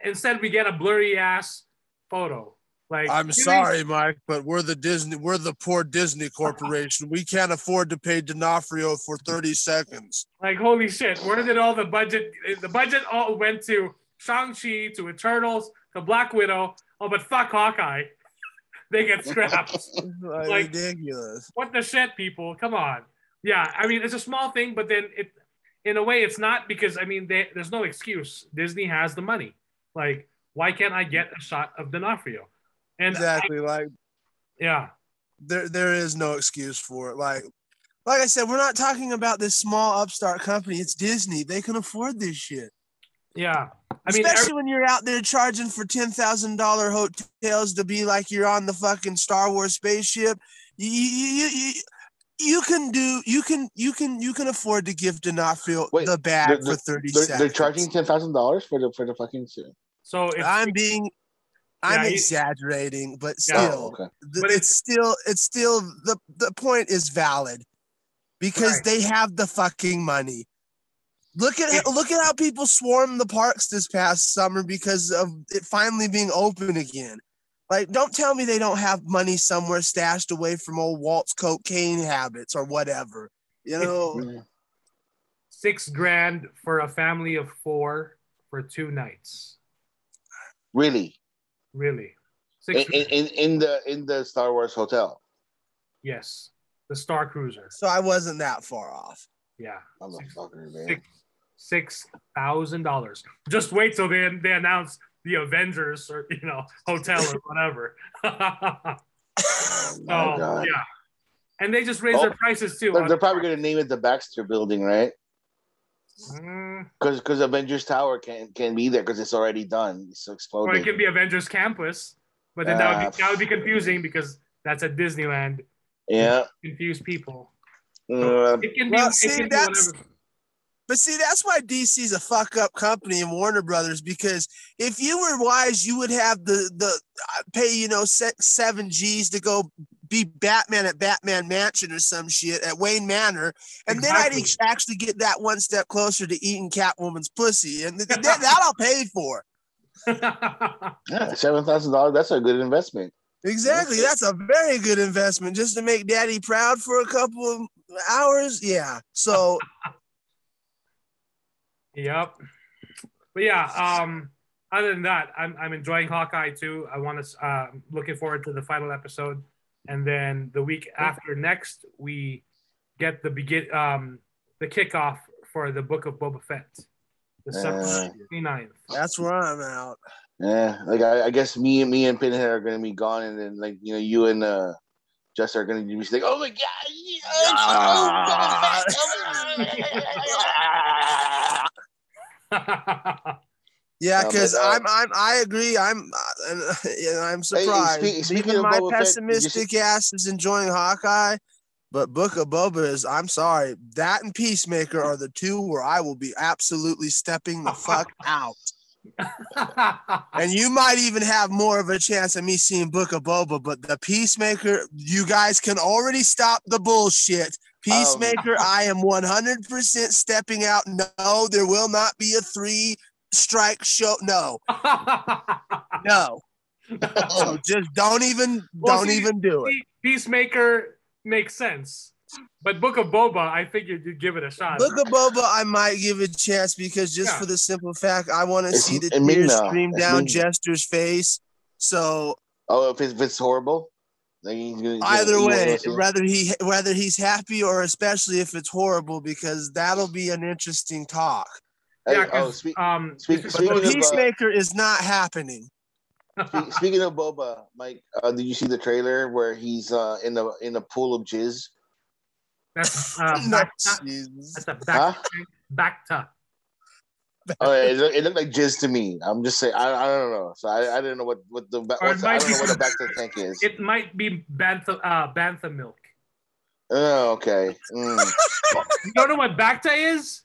[SPEAKER 2] Instead, we get a blurry ass photo. Like
[SPEAKER 1] I'm sorry, Mike, but we're the Disney. We're the poor Disney corporation. We can't afford to pay D'Onofrio for 30 seconds.
[SPEAKER 2] Like holy shit, where did all the budget? The budget all went to Shang Chi, to Eternals, to Black Widow. Oh, but fuck Hawkeye, they get scrapped.
[SPEAKER 1] Like- ridiculous.
[SPEAKER 2] what the shit, people? Come on. Yeah, I mean it's a small thing, but then it, in a way, it's not because I mean they, there's no excuse. Disney has the money. Like, why can't I get a shot of D'Onofrio? And I-
[SPEAKER 1] Exactly. Like
[SPEAKER 2] yeah,
[SPEAKER 1] there, there is no excuse for it. Like, like I said, we're not talking about this small upstart company. It's Disney. They can afford this shit.
[SPEAKER 2] yeah. I mean,
[SPEAKER 1] Especially
[SPEAKER 2] every-
[SPEAKER 1] when you're out there charging for ten thousand dollar hotels to be like you're on the fucking Star Wars spaceship. You, you, you, you, you can do. You can. You can. You can afford to give D'Onofrio
[SPEAKER 3] Wait,
[SPEAKER 1] the bag
[SPEAKER 3] they're-
[SPEAKER 1] for thirty
[SPEAKER 3] They're,
[SPEAKER 1] seconds.
[SPEAKER 3] they're charging ten thousand dollars for the for the fucking suit.
[SPEAKER 2] So it's,
[SPEAKER 1] I'm being. I'm
[SPEAKER 2] Yeah,
[SPEAKER 1] exaggerating, but still,
[SPEAKER 3] Oh, okay.
[SPEAKER 1] th-
[SPEAKER 2] But
[SPEAKER 1] it's still it's still the the point is valid because
[SPEAKER 2] Right.
[SPEAKER 1] they have the fucking money. Look at
[SPEAKER 2] It-
[SPEAKER 1] look at how people swarmed the parks this past summer because of it finally being open again. Like, don't tell me they don't have money somewhere stashed away from old Walt's cocaine habits or whatever. You know,
[SPEAKER 2] six grand for a family of four for two nights.
[SPEAKER 3] Really?
[SPEAKER 2] Really,
[SPEAKER 3] In,
[SPEAKER 2] six.
[SPEAKER 3] in, in in the in the Star Wars hotel.
[SPEAKER 2] yes, the Star Cruiser.
[SPEAKER 1] so I wasn't that far off.
[SPEAKER 2] Yeah, Six-
[SPEAKER 3] Motherfucker, man.
[SPEAKER 2] six six thousand dollars. Just wait till they they announce the Avengers or you know hotel or whatever.
[SPEAKER 3] Oh, oh, my
[SPEAKER 2] oh
[SPEAKER 3] God.
[SPEAKER 2] yeah, and they just raise
[SPEAKER 3] Oh,
[SPEAKER 2] their prices too.
[SPEAKER 3] They're, they're probably gonna name it the Baxter Building, right?
[SPEAKER 2] Mm,
[SPEAKER 3] Because because Avengers Tower can can be there because it's already done. It's
[SPEAKER 2] or it
[SPEAKER 3] exploding.
[SPEAKER 2] could be Avengers Campus, but then that would
[SPEAKER 3] Ah.
[SPEAKER 2] be, that would be confusing because that's at Disneyland.
[SPEAKER 3] yeah.
[SPEAKER 2] Confuse people.
[SPEAKER 3] Uh,
[SPEAKER 2] It can be.
[SPEAKER 1] Well,
[SPEAKER 2] it
[SPEAKER 1] see,
[SPEAKER 2] can be whatever.
[SPEAKER 1] But see, that's why DC's a fuck up company and Warner Brothers because if you were wise, you would have the the uh, pay you know se- seven G's to go be Batman at Batman Mansion or some shit at Wayne Manor, and then I'd actually get that one step closer to eating Catwoman's pussy, and th- th- that I'll pay for.
[SPEAKER 3] yeah, seven thousand dollars. That's a good investment.
[SPEAKER 1] Exactly, that's a very good investment just to make Daddy proud for a couple of hours. Yeah, so
[SPEAKER 2] Yep. But yeah, um, other than that, I'm, I'm enjoying Hawkeye too. I want to, uh, looking forward to the final episode. And then the week after next, we get the begin, um, the kickoff for the book of Boba Fett, December
[SPEAKER 3] Uh.
[SPEAKER 2] 29th.
[SPEAKER 1] that's where I'm out.
[SPEAKER 3] Yeah, like I, I guess me and me and Pinhead are gonna be gone, and then like you know you and uh, Jess are gonna be like, oh my god, yeah, it's so good."
[SPEAKER 1] Yeah,
[SPEAKER 3] Um, but,
[SPEAKER 1] because
[SPEAKER 3] uh,
[SPEAKER 1] I'm I'm I agree. I'm uh, and, and I'm surprised.
[SPEAKER 3] speak- speaking
[SPEAKER 1] Even
[SPEAKER 3] of
[SPEAKER 1] my
[SPEAKER 3] Boba Fett,
[SPEAKER 1] pessimistic ass is enjoying Hawkeye, but Book of Boba is. I'm sorry. That and Peacemaker are the two where I will be absolutely stepping the fuck out. And you might even have more of a chance of me seeing Book of Boba, but the Peacemaker, you guys can already stop the bullshit. Peacemaker, I am 100% stepping out. No, there will not be a three strike show. No, no. So just don't even
[SPEAKER 2] Well,
[SPEAKER 1] don't
[SPEAKER 2] see-
[SPEAKER 1] even do it.
[SPEAKER 2] Peacemaker makes sense. But Book of Boba, I figured you'd give it a shot.
[SPEAKER 1] Look of Boba, I might give it a chance because just
[SPEAKER 2] Yeah.
[SPEAKER 1] for the simple fact, I want to see the
[SPEAKER 3] it may
[SPEAKER 1] tears stream down
[SPEAKER 3] me.
[SPEAKER 1] Jester's face. So
[SPEAKER 3] Oh, if it's, if it's horrible, gonna, he's gonna-
[SPEAKER 1] either
[SPEAKER 3] you
[SPEAKER 1] way, whether he whether he's happy or especially if it's horrible, because that'll be an interesting talk.
[SPEAKER 3] Hey,
[SPEAKER 2] yeah,
[SPEAKER 3] oh,
[SPEAKER 2] 'cause,
[SPEAKER 3] speak,
[SPEAKER 2] um,
[SPEAKER 3] speak- speaking
[SPEAKER 1] But
[SPEAKER 3] of, uh,
[SPEAKER 1] Peacemaker is not happening.
[SPEAKER 3] Spe- Speaking of Boba, Mike, uh, did you see the trailer where he's uh, in the in a pool of jizz?
[SPEAKER 2] that's uh,
[SPEAKER 1] No,
[SPEAKER 2] Bacta.
[SPEAKER 1] Jesus.
[SPEAKER 2] That's a back,
[SPEAKER 3] Huh?
[SPEAKER 2] Bacta.
[SPEAKER 3] Oh, yeah, it, looked, it looked like jizz to me. I'm just saying, I, I don't know. So I, I didn't know what what the ba-
[SPEAKER 2] Or it
[SPEAKER 3] what's, I
[SPEAKER 2] might
[SPEAKER 3] don't know
[SPEAKER 2] be-
[SPEAKER 3] what the Bacta tank is.
[SPEAKER 2] It might be bantha, uh, bantha milk.
[SPEAKER 3] Oh, okay. Mm.
[SPEAKER 2] You don't know what Bacta is?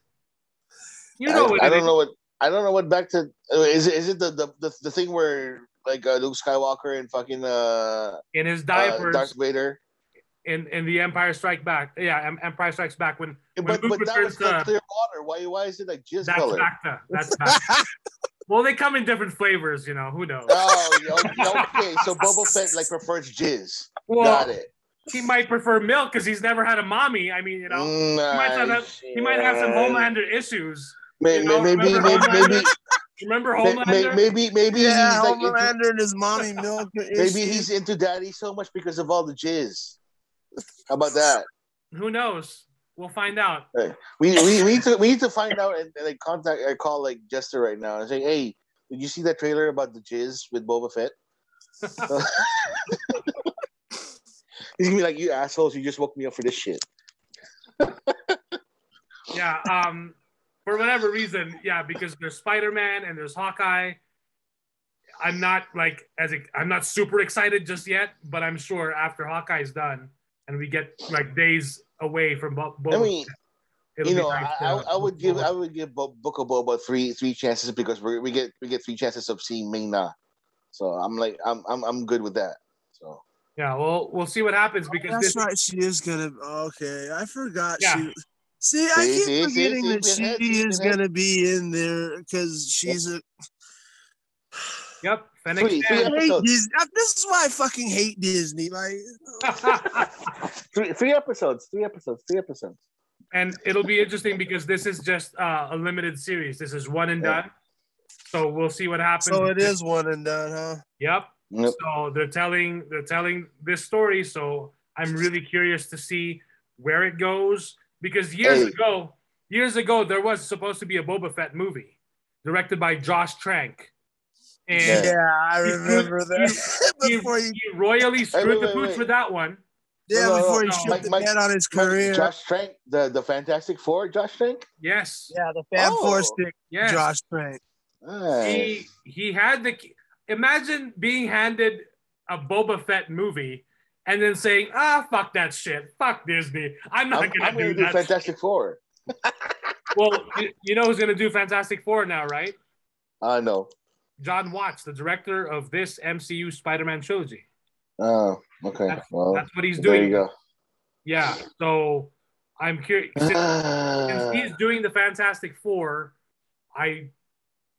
[SPEAKER 2] You know
[SPEAKER 3] I,
[SPEAKER 2] what
[SPEAKER 3] I don't
[SPEAKER 2] is.
[SPEAKER 3] know what I don't know what Bacta uh, is it is it the the, the, the thing where like uh, Luke Skywalker and fucking uh,
[SPEAKER 2] in his
[SPEAKER 3] uh
[SPEAKER 2] diapers
[SPEAKER 3] Darth Vader.
[SPEAKER 2] in, in the Empire Strike Back. Yeah, Empire Strikes Back when, when
[SPEAKER 3] But
[SPEAKER 2] Luke
[SPEAKER 3] but that was the clear water. Why why is it like jizz
[SPEAKER 2] that's
[SPEAKER 3] color?
[SPEAKER 2] Bacta. That's Bacta. well, they come in different flavors, you know. Who knows?
[SPEAKER 3] Oh, okay. So Boba Fett like prefers jizz.
[SPEAKER 2] well,
[SPEAKER 3] Got it.
[SPEAKER 2] he might prefer milk because he's never had a mommy. I mean, you know, might have he might have some Homelander issues.
[SPEAKER 3] May-
[SPEAKER 2] you know,
[SPEAKER 3] may- Maybe
[SPEAKER 2] remember
[SPEAKER 3] maybe maybe
[SPEAKER 2] Remember Homelander?
[SPEAKER 3] may- maybe maybe
[SPEAKER 1] yeah,
[SPEAKER 3] he's like into,
[SPEAKER 1] Homelander and his mommy milk.
[SPEAKER 3] maybe he's into daddy so much because of all the jizz. How about that?
[SPEAKER 2] Who knows? We'll find out.
[SPEAKER 3] We, we, we need to we need to find out and, and like contact or call like Jester right now and say, hey, did you see that trailer about the jizz with Boba Fett? He's gonna be like, you assholes, you just woke me up for this shit.
[SPEAKER 2] Yeah. Um, for whatever reason, yeah, because there's Spider Man and there's Hawkeye. I'm not like as ex- I'm not super excited just yet, but I'm sure after Hawkeye's done and we get like days away from Bo- Boba,
[SPEAKER 3] I mean,
[SPEAKER 2] it'll
[SPEAKER 3] you know,
[SPEAKER 2] nice
[SPEAKER 3] I, I,
[SPEAKER 2] to-
[SPEAKER 3] I uh, would give I would give Bo- Book of Boba three three chances because we we get we get three chances of seeing Ming Na. So I'm like I'm I'm I'm good with that. So
[SPEAKER 2] yeah, well, we'll see what happens because
[SPEAKER 1] That's
[SPEAKER 2] this,
[SPEAKER 1] right. She is gonna. Okay, I forgot.
[SPEAKER 2] Yeah.
[SPEAKER 1] She. See, I keep
[SPEAKER 3] see, see,
[SPEAKER 1] forgetting
[SPEAKER 3] see,
[SPEAKER 1] that she
[SPEAKER 3] pinhead,
[SPEAKER 1] is gonna be in there because she's a.
[SPEAKER 2] yep, Fennec
[SPEAKER 3] Three- three
[SPEAKER 1] hate
[SPEAKER 3] episodes.
[SPEAKER 1] This is why I fucking hate Disney. Like,
[SPEAKER 3] three three episodes, three episodes, three episodes.
[SPEAKER 2] and it'll be interesting because this is just uh, a limited series. This is one and
[SPEAKER 3] Yeah.
[SPEAKER 2] done. So we'll see what happens.
[SPEAKER 1] so it is one and done, huh?
[SPEAKER 2] Yep.
[SPEAKER 3] Yep.
[SPEAKER 2] So they're telling they're telling this story. So I'm really curious to see where it goes because years
[SPEAKER 3] Hey.
[SPEAKER 2] ago, years ago there was supposed to be a Boba Fett movie directed by Josh Trank, and
[SPEAKER 3] Yeah.
[SPEAKER 1] Yeah, I
[SPEAKER 2] He-
[SPEAKER 1] remember
[SPEAKER 2] he-
[SPEAKER 1] that.
[SPEAKER 2] he,
[SPEAKER 1] before you,
[SPEAKER 2] he royally screwed
[SPEAKER 3] wait,
[SPEAKER 2] the
[SPEAKER 3] wait,
[SPEAKER 2] pooch
[SPEAKER 3] wait.
[SPEAKER 2] with that one.
[SPEAKER 1] yeah,
[SPEAKER 3] No, no,
[SPEAKER 1] before he
[SPEAKER 2] no.
[SPEAKER 1] shipped
[SPEAKER 3] Mike-
[SPEAKER 1] the
[SPEAKER 3] Mike-
[SPEAKER 1] on his
[SPEAKER 3] Mike,
[SPEAKER 1] career.
[SPEAKER 3] Josh Trank, the the Fantastic Four, Josh Trank.
[SPEAKER 2] Yes,
[SPEAKER 1] yeah, the Fab
[SPEAKER 3] Oh.
[SPEAKER 1] Four stick,
[SPEAKER 2] yes.
[SPEAKER 1] Josh Trank.
[SPEAKER 3] Nice.
[SPEAKER 2] He he had the imagine being handed a Boba Fett movie. And then saying, ah, fuck that shit. Fuck Disney. I'm not
[SPEAKER 3] I'm,
[SPEAKER 2] gonna
[SPEAKER 3] I'm
[SPEAKER 2] do
[SPEAKER 3] gonna do
[SPEAKER 2] that. shit."
[SPEAKER 3] Fantastic Four.
[SPEAKER 2] Well, you, you know who's going to do Fantastic Four now, right?
[SPEAKER 3] I know.
[SPEAKER 2] Jon Watts, the director of this MCU Spider-Man trilogy.
[SPEAKER 3] Oh, okay.
[SPEAKER 2] That's-
[SPEAKER 3] well,
[SPEAKER 2] That's what he's
[SPEAKER 3] there
[SPEAKER 2] doing.
[SPEAKER 3] you go.
[SPEAKER 2] Yeah. So I'm curious. Since, since he's doing the Fantastic Four, I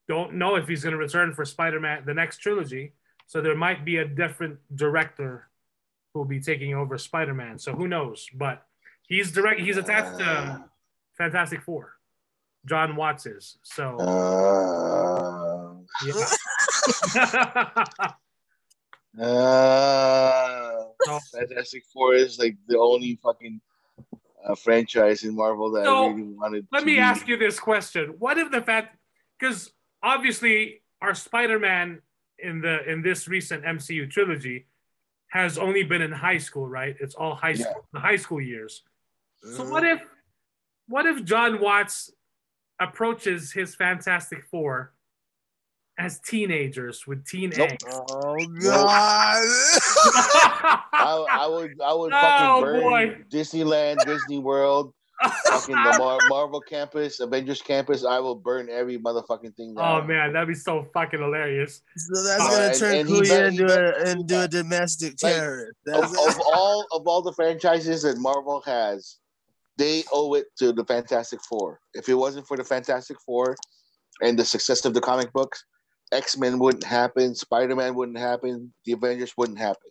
[SPEAKER 2] don't know if he's going to return for Spider-Man, the next trilogy. So there might be a different director who will be taking over Spider-Man. So who knows? But he's direct. He's attached to Fantastic Four. Jon Watts is. So.
[SPEAKER 3] Uh,
[SPEAKER 2] Yeah.
[SPEAKER 3] uh, Fantastic Four is like the only fucking uh, franchise in Marvel that
[SPEAKER 2] So,
[SPEAKER 3] I really wanted.
[SPEAKER 2] Let
[SPEAKER 3] to
[SPEAKER 2] me ask you this question: What if the fact, because obviously our Spider-Man in the in this recent MCU trilogy has only been in high school, right? It's all high
[SPEAKER 3] Yeah.
[SPEAKER 2] school, the high school years. So
[SPEAKER 1] Uh,
[SPEAKER 2] what if, what if Jon Watts approaches his Fantastic Four as teenagers with teen
[SPEAKER 3] Nope.
[SPEAKER 2] angst?
[SPEAKER 1] Oh God!
[SPEAKER 3] I, I would, I would
[SPEAKER 2] Oh,
[SPEAKER 3] fucking burn
[SPEAKER 2] boy.
[SPEAKER 3] Disneyland, Disney World, fucking the Mar- Marvel campus, Avengers campus. I will burn every motherfucking thing down.
[SPEAKER 2] oh man, that'd be so fucking hilarious.
[SPEAKER 1] so that's
[SPEAKER 3] Uh,
[SPEAKER 1] gonna turn
[SPEAKER 3] and he
[SPEAKER 1] Kuya into a into a domestic
[SPEAKER 3] Like,
[SPEAKER 1] terrorist.
[SPEAKER 3] Of, of all of all the franchises that Marvel has, they owe it to the Fantastic Four. If it wasn't for the Fantastic Four and the success of the comic books, X Men wouldn't happen, Spider Man wouldn't happen, the Avengers wouldn't happen.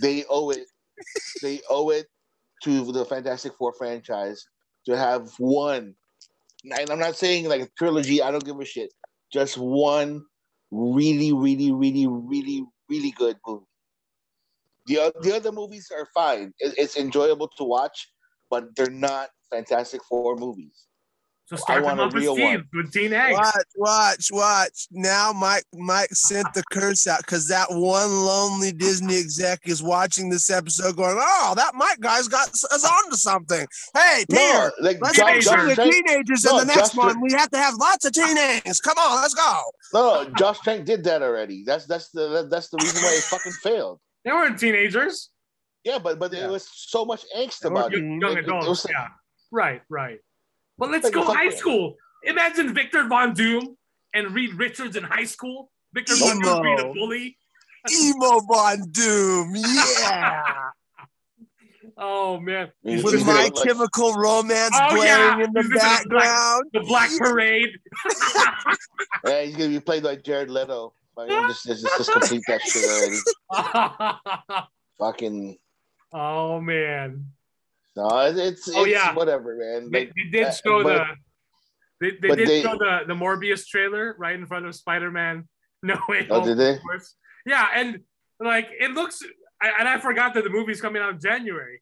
[SPEAKER 3] They owe it. They owe it to the Fantastic Four franchise to have one. And I'm not saying like a trilogy. I don't give a shit. Just one really, really, really, really, really good movie. The, the other movies are fine. It- it's enjoyable to watch, but they're not Fantastic Four movies.
[SPEAKER 2] So start
[SPEAKER 3] want
[SPEAKER 2] them
[SPEAKER 3] a
[SPEAKER 2] off with
[SPEAKER 3] real
[SPEAKER 2] teams
[SPEAKER 3] one.
[SPEAKER 2] with Teen Eggs.
[SPEAKER 1] Watch, watch, watch. Now Mike Mike sent the curse out because that one lonely Disney exec is watching this episode going, Oh, that Mike guy's got us us onto something. Hey, Peter,
[SPEAKER 3] No, like
[SPEAKER 1] let's
[SPEAKER 3] Josh,
[SPEAKER 1] make
[SPEAKER 2] teenagers.
[SPEAKER 1] sure
[SPEAKER 3] Josh
[SPEAKER 1] the teenagers
[SPEAKER 3] no,
[SPEAKER 1] in the next
[SPEAKER 3] Josh
[SPEAKER 1] one. We have to have lots of teenagers. Come on, let's go.
[SPEAKER 3] no, no, Josh Trank did that already. That's that's the that's the reason why it fucking failed.
[SPEAKER 2] They weren't teenagers.
[SPEAKER 3] Yeah, but but
[SPEAKER 1] Yeah.
[SPEAKER 3] there was so much angst
[SPEAKER 1] They
[SPEAKER 3] about it.
[SPEAKER 2] Young, young
[SPEAKER 3] It- it
[SPEAKER 2] adults.
[SPEAKER 3] was-
[SPEAKER 2] yeah. Right, right. But let's go high school. Imagine Victor Von Doom and Reed Richards in high school. Victor Von Doom being a bully.
[SPEAKER 1] Emo Von Doom. Yeah.
[SPEAKER 2] Oh man.
[SPEAKER 3] He's-
[SPEAKER 1] With my
[SPEAKER 3] gonna like-
[SPEAKER 1] chemical romance
[SPEAKER 2] Oh,
[SPEAKER 1] blaring
[SPEAKER 2] yeah.
[SPEAKER 1] in the
[SPEAKER 2] He's gonna black-
[SPEAKER 1] background.
[SPEAKER 2] The Black Parade.
[SPEAKER 3] Yeah, he's gonna be played by Jared Leto. Fucking just, just, just complete that shit already. Fucking
[SPEAKER 2] oh man.
[SPEAKER 3] No, it's it's,
[SPEAKER 2] Oh, yeah.
[SPEAKER 3] whatever, man.
[SPEAKER 2] They, they did
[SPEAKER 3] uh,
[SPEAKER 2] show
[SPEAKER 3] but-
[SPEAKER 2] the they, they did
[SPEAKER 3] they-
[SPEAKER 2] show the, the Morbius trailer right in front of Spider-Man. No way.
[SPEAKER 3] oh, did they?
[SPEAKER 2] Yeah, and like it looks I, and I forgot that the movie's coming out in January.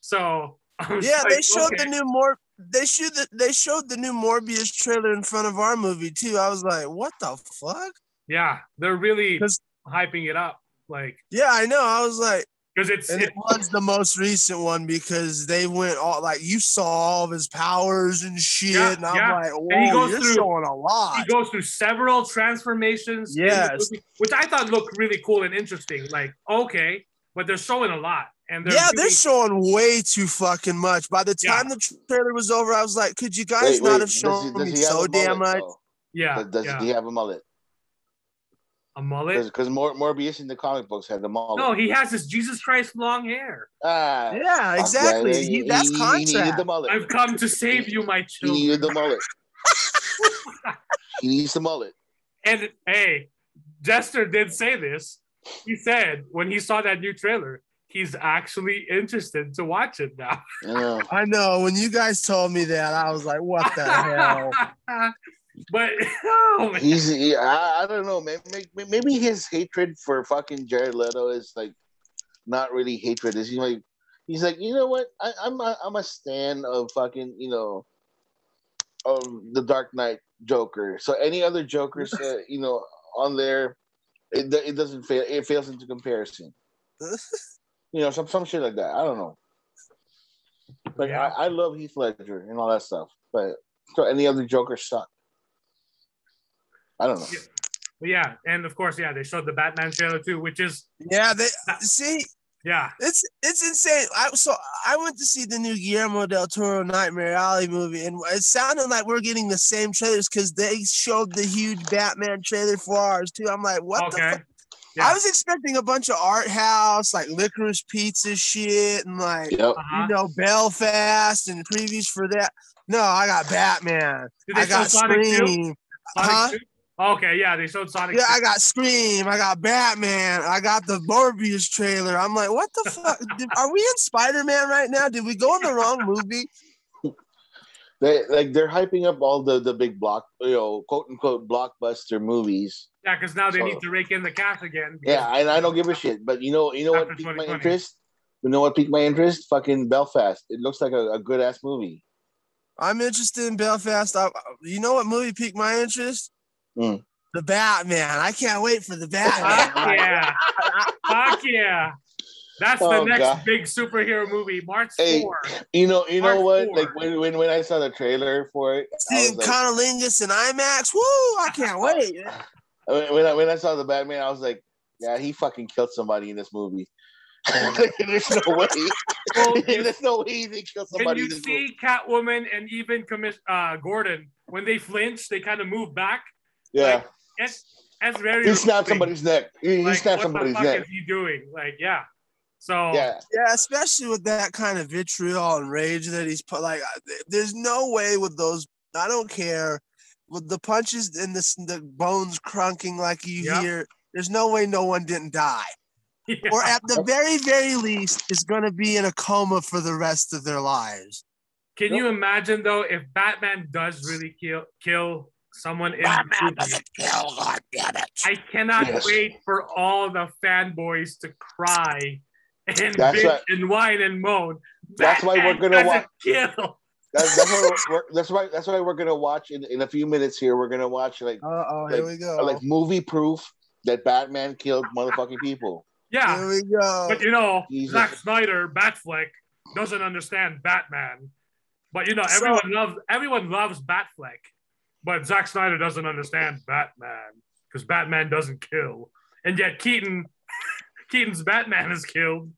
[SPEAKER 2] So I was
[SPEAKER 1] Yeah, they showed
[SPEAKER 2] okay.
[SPEAKER 1] the new Mor. They showed the they showed the new Morbius trailer in front of our movie too. I was like, what the fuck?
[SPEAKER 2] Yeah, they're really
[SPEAKER 1] 'Cause-
[SPEAKER 2] hyping it up, like
[SPEAKER 1] Yeah, I know. I was like,
[SPEAKER 2] because it's
[SPEAKER 1] and
[SPEAKER 2] it,
[SPEAKER 1] it was the most recent one because they went all like you saw all of his powers and shit,
[SPEAKER 2] Yeah,
[SPEAKER 1] and I'm
[SPEAKER 2] yeah.
[SPEAKER 1] like,
[SPEAKER 2] And he goes
[SPEAKER 1] you're
[SPEAKER 2] through-
[SPEAKER 1] showing a lot.
[SPEAKER 2] he
[SPEAKER 1] lot.
[SPEAKER 2] goes through several transformations,
[SPEAKER 1] Yes.
[SPEAKER 2] movie, which I thought looked really cool and interesting. Like, okay, but they're showing a lot, and they're
[SPEAKER 1] yeah,
[SPEAKER 2] really,
[SPEAKER 1] they're showing way too fucking much. By the
[SPEAKER 2] Yeah.
[SPEAKER 1] time the trailer was over, I was like, could you guys
[SPEAKER 3] Wait,
[SPEAKER 1] not
[SPEAKER 3] wait,
[SPEAKER 1] have
[SPEAKER 3] does he-
[SPEAKER 1] shown
[SPEAKER 3] does
[SPEAKER 1] me so
[SPEAKER 3] a
[SPEAKER 1] damn much?
[SPEAKER 3] though?
[SPEAKER 2] yeah,
[SPEAKER 3] Does, does
[SPEAKER 2] yeah.
[SPEAKER 3] he have a mullet?
[SPEAKER 2] A mullet.
[SPEAKER 3] Because Mor- Morbius in the comic books had the mullet.
[SPEAKER 2] No, he has his Jesus Christ long hair.
[SPEAKER 3] ah,
[SPEAKER 1] Yeah, exactly.
[SPEAKER 3] that.
[SPEAKER 1] He, that's
[SPEAKER 3] he, he needed
[SPEAKER 1] contract.
[SPEAKER 3] the mullet.
[SPEAKER 2] I've come to save you, my
[SPEAKER 3] He
[SPEAKER 2] children.
[SPEAKER 3] needed the mullet. he needs the mullet.
[SPEAKER 2] And hey, Jester did say this. He said when he saw that new trailer, he's actually interested to watch it now.
[SPEAKER 3] You know.
[SPEAKER 1] I know. When you guys told me that, I was like, what the hell?
[SPEAKER 2] but oh.
[SPEAKER 3] He's he, I, I don't know, man. May- Maybe his hatred for fucking Jared Leto is like not really hatred. Is he like he's like you know what? I, I'm a, I'm a stan of fucking you know of the Dark Knight Joker. So any other Jokers, uh, you know, on there, it, it doesn't fail. It fails into comparison. You know, some some shit like that. I don't know. Like
[SPEAKER 2] Yeah.
[SPEAKER 3] I, I love Heath Ledger and all that stuff, but so any other Joker suck. I don't know.
[SPEAKER 2] But yeah, and of course, yeah, they showed the Batman trailer too, which is
[SPEAKER 1] Yeah, they see.
[SPEAKER 2] yeah,
[SPEAKER 1] It's it's insane. I so I went to see the new Guillermo del Toro Nightmare Alley movie, and it sounded like we're getting the same trailers because they showed the huge Batman trailer for ours too. I'm like, what the
[SPEAKER 2] okay.
[SPEAKER 1] fuck?
[SPEAKER 2] Yeah.
[SPEAKER 1] I was expecting a bunch of art house, like licorice pizza shit, and like
[SPEAKER 3] Yep.
[SPEAKER 2] Uh-huh.
[SPEAKER 1] you know Belfast and previews for that. No, I got Batman.
[SPEAKER 2] Did they
[SPEAKER 1] I got
[SPEAKER 2] Sonic 2?
[SPEAKER 1] Scream.
[SPEAKER 2] Sonic
[SPEAKER 1] Huh?
[SPEAKER 2] 2? Okay, yeah, they showed Sonic.
[SPEAKER 1] Yeah,
[SPEAKER 2] 2.
[SPEAKER 1] I got Scream. I got Batman. I got the Morbius trailer. I'm like, what the fuck? Did- Are we in Spider Man right now? Did we go in the wrong movie?
[SPEAKER 3] They like they're hyping up all the the big block, you know, quote unquote blockbuster movies.
[SPEAKER 2] yeah, because now they
[SPEAKER 3] So-
[SPEAKER 2] need to rake in the cash again.
[SPEAKER 3] Yeah, and I don't give a shit. But you know, you know what piqued my interest? You know what piqued my interest? Fucking Belfast. It looks like a, a good ass movie.
[SPEAKER 1] I'm interested in Belfast. I, you know what movie piqued my interest?
[SPEAKER 3] Hmm.
[SPEAKER 1] The Batman. I can't wait for the Batman.
[SPEAKER 2] Fuck
[SPEAKER 1] Batman.
[SPEAKER 2] yeah. Fuck yeah. That's the
[SPEAKER 3] Oh,
[SPEAKER 2] next
[SPEAKER 3] God.
[SPEAKER 2] big superhero movie, March
[SPEAKER 3] Hey,
[SPEAKER 2] 4.
[SPEAKER 3] You know, you know what?
[SPEAKER 2] four.
[SPEAKER 3] Like when, when when I saw the trailer for it, I
[SPEAKER 1] Seeing
[SPEAKER 3] was like,
[SPEAKER 1] cunnilingus in IMAX. Woo! I can't wait.
[SPEAKER 3] when when I, when I saw the Batman, I was like, yeah, he fucking killed somebody in this movie. There's no way.
[SPEAKER 2] Well,
[SPEAKER 3] There's no way they killed
[SPEAKER 2] Can
[SPEAKER 3] somebody
[SPEAKER 2] you
[SPEAKER 3] in this movie.
[SPEAKER 2] see Catwoman and even commis- uh, Gordon when they flinch, they kind of move back?
[SPEAKER 3] Yeah,
[SPEAKER 2] That's that's very.
[SPEAKER 3] he snapped
[SPEAKER 2] revealing.
[SPEAKER 3] somebody's neck. He, he
[SPEAKER 2] Like,
[SPEAKER 3] snapped
[SPEAKER 2] what
[SPEAKER 3] somebody's
[SPEAKER 2] the fuck
[SPEAKER 3] neck.
[SPEAKER 2] is he doing? Like, yeah. So
[SPEAKER 3] Yeah,
[SPEAKER 1] Yeah, especially with that kind of vitriol and rage that he's put. Like, there's no way with those. I don't care with the punches and the the bones crunking like you
[SPEAKER 2] Yeah.
[SPEAKER 1] hear. There's no way no one didn't die.
[SPEAKER 2] Yeah.
[SPEAKER 1] or at the very, very least, is going to be in a coma for the rest of their lives.
[SPEAKER 2] Can you imagine though if Batman does really kill kill someone in the
[SPEAKER 5] Batman
[SPEAKER 2] movie?
[SPEAKER 5] doesn't kill, god damn it.
[SPEAKER 2] I cannot
[SPEAKER 3] Yes.
[SPEAKER 2] wait for all the fanboys to cry and
[SPEAKER 3] That's
[SPEAKER 2] bitch
[SPEAKER 3] right.
[SPEAKER 2] and whine and moan.
[SPEAKER 3] That's why we're gonna
[SPEAKER 2] doesn't
[SPEAKER 3] wa-
[SPEAKER 2] kill.
[SPEAKER 3] That's, that's why we're, that's why that's why we're gonna watch in, in a few minutes here. We're gonna watch like
[SPEAKER 1] Uh oh,
[SPEAKER 3] Like-
[SPEAKER 1] here we go.
[SPEAKER 3] like movie proof that Batman killed motherfucking people.
[SPEAKER 2] Yeah,
[SPEAKER 1] here we go.
[SPEAKER 2] but you know,
[SPEAKER 3] Jesus.
[SPEAKER 2] Zack Snyder, Batfleck, doesn't understand Batman. But you know,
[SPEAKER 1] So-
[SPEAKER 2] everyone loves everyone loves Batfleck, but Zack Snyder doesn't understand Batman because Batman doesn't kill, and yet Keaton, Keaton's Batman is killed.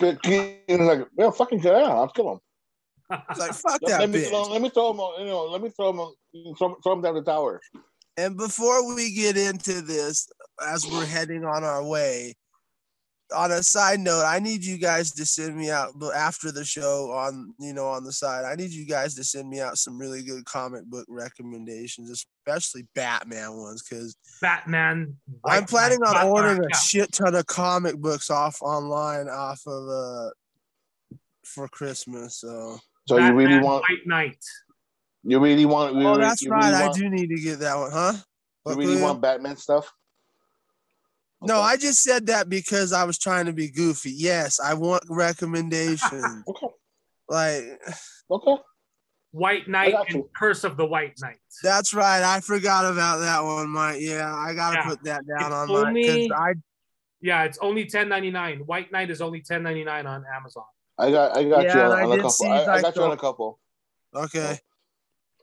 [SPEAKER 3] Keaton's like, yeah, fucking get out. I'll kill him.
[SPEAKER 1] It's like, fuck
[SPEAKER 3] Let,
[SPEAKER 1] that
[SPEAKER 3] let me
[SPEAKER 1] bitch.
[SPEAKER 3] throw, let me throw him. You know, let me throw him. Throw, throw him down the tower.
[SPEAKER 1] And before we get into this, as we're heading on our way, on a side note, I need you guys to send me out after the show on you know on the side. I need you guys to send me out some really good comic book recommendations, especially Batman ones, because
[SPEAKER 2] Batman.
[SPEAKER 1] I'm planning
[SPEAKER 2] Knight,
[SPEAKER 1] on
[SPEAKER 2] Batman,
[SPEAKER 1] ordering a
[SPEAKER 2] yeah.
[SPEAKER 1] shit ton of comic books off online off of uh for Christmas. So
[SPEAKER 3] So you really want?
[SPEAKER 2] White Knight.
[SPEAKER 3] You really want? You
[SPEAKER 1] oh,
[SPEAKER 3] really,
[SPEAKER 1] that's
[SPEAKER 3] you
[SPEAKER 1] right.
[SPEAKER 3] Really
[SPEAKER 1] I do need to get that one, huh?
[SPEAKER 3] You
[SPEAKER 1] What,
[SPEAKER 3] really want Batman stuff?
[SPEAKER 1] No, I just said that because I was trying to be goofy. Yes, I want recommendations.
[SPEAKER 3] Okay.
[SPEAKER 1] like
[SPEAKER 3] Okay.
[SPEAKER 2] White Knight and. Curse of the White Knight.
[SPEAKER 1] that's right. I forgot about that one, Mike. Yeah, I gotta
[SPEAKER 2] Yeah.
[SPEAKER 1] put that down
[SPEAKER 2] It's
[SPEAKER 1] on my because I
[SPEAKER 2] Yeah, it's only ten ninety nine. White Knight is only ten ninety nine on Amazon.
[SPEAKER 3] I got. I got
[SPEAKER 1] Yeah,
[SPEAKER 3] you on,
[SPEAKER 1] I
[SPEAKER 3] on a couple.
[SPEAKER 1] see,
[SPEAKER 3] I, I
[SPEAKER 1] like,
[SPEAKER 3] got you on a couple.
[SPEAKER 1] okay.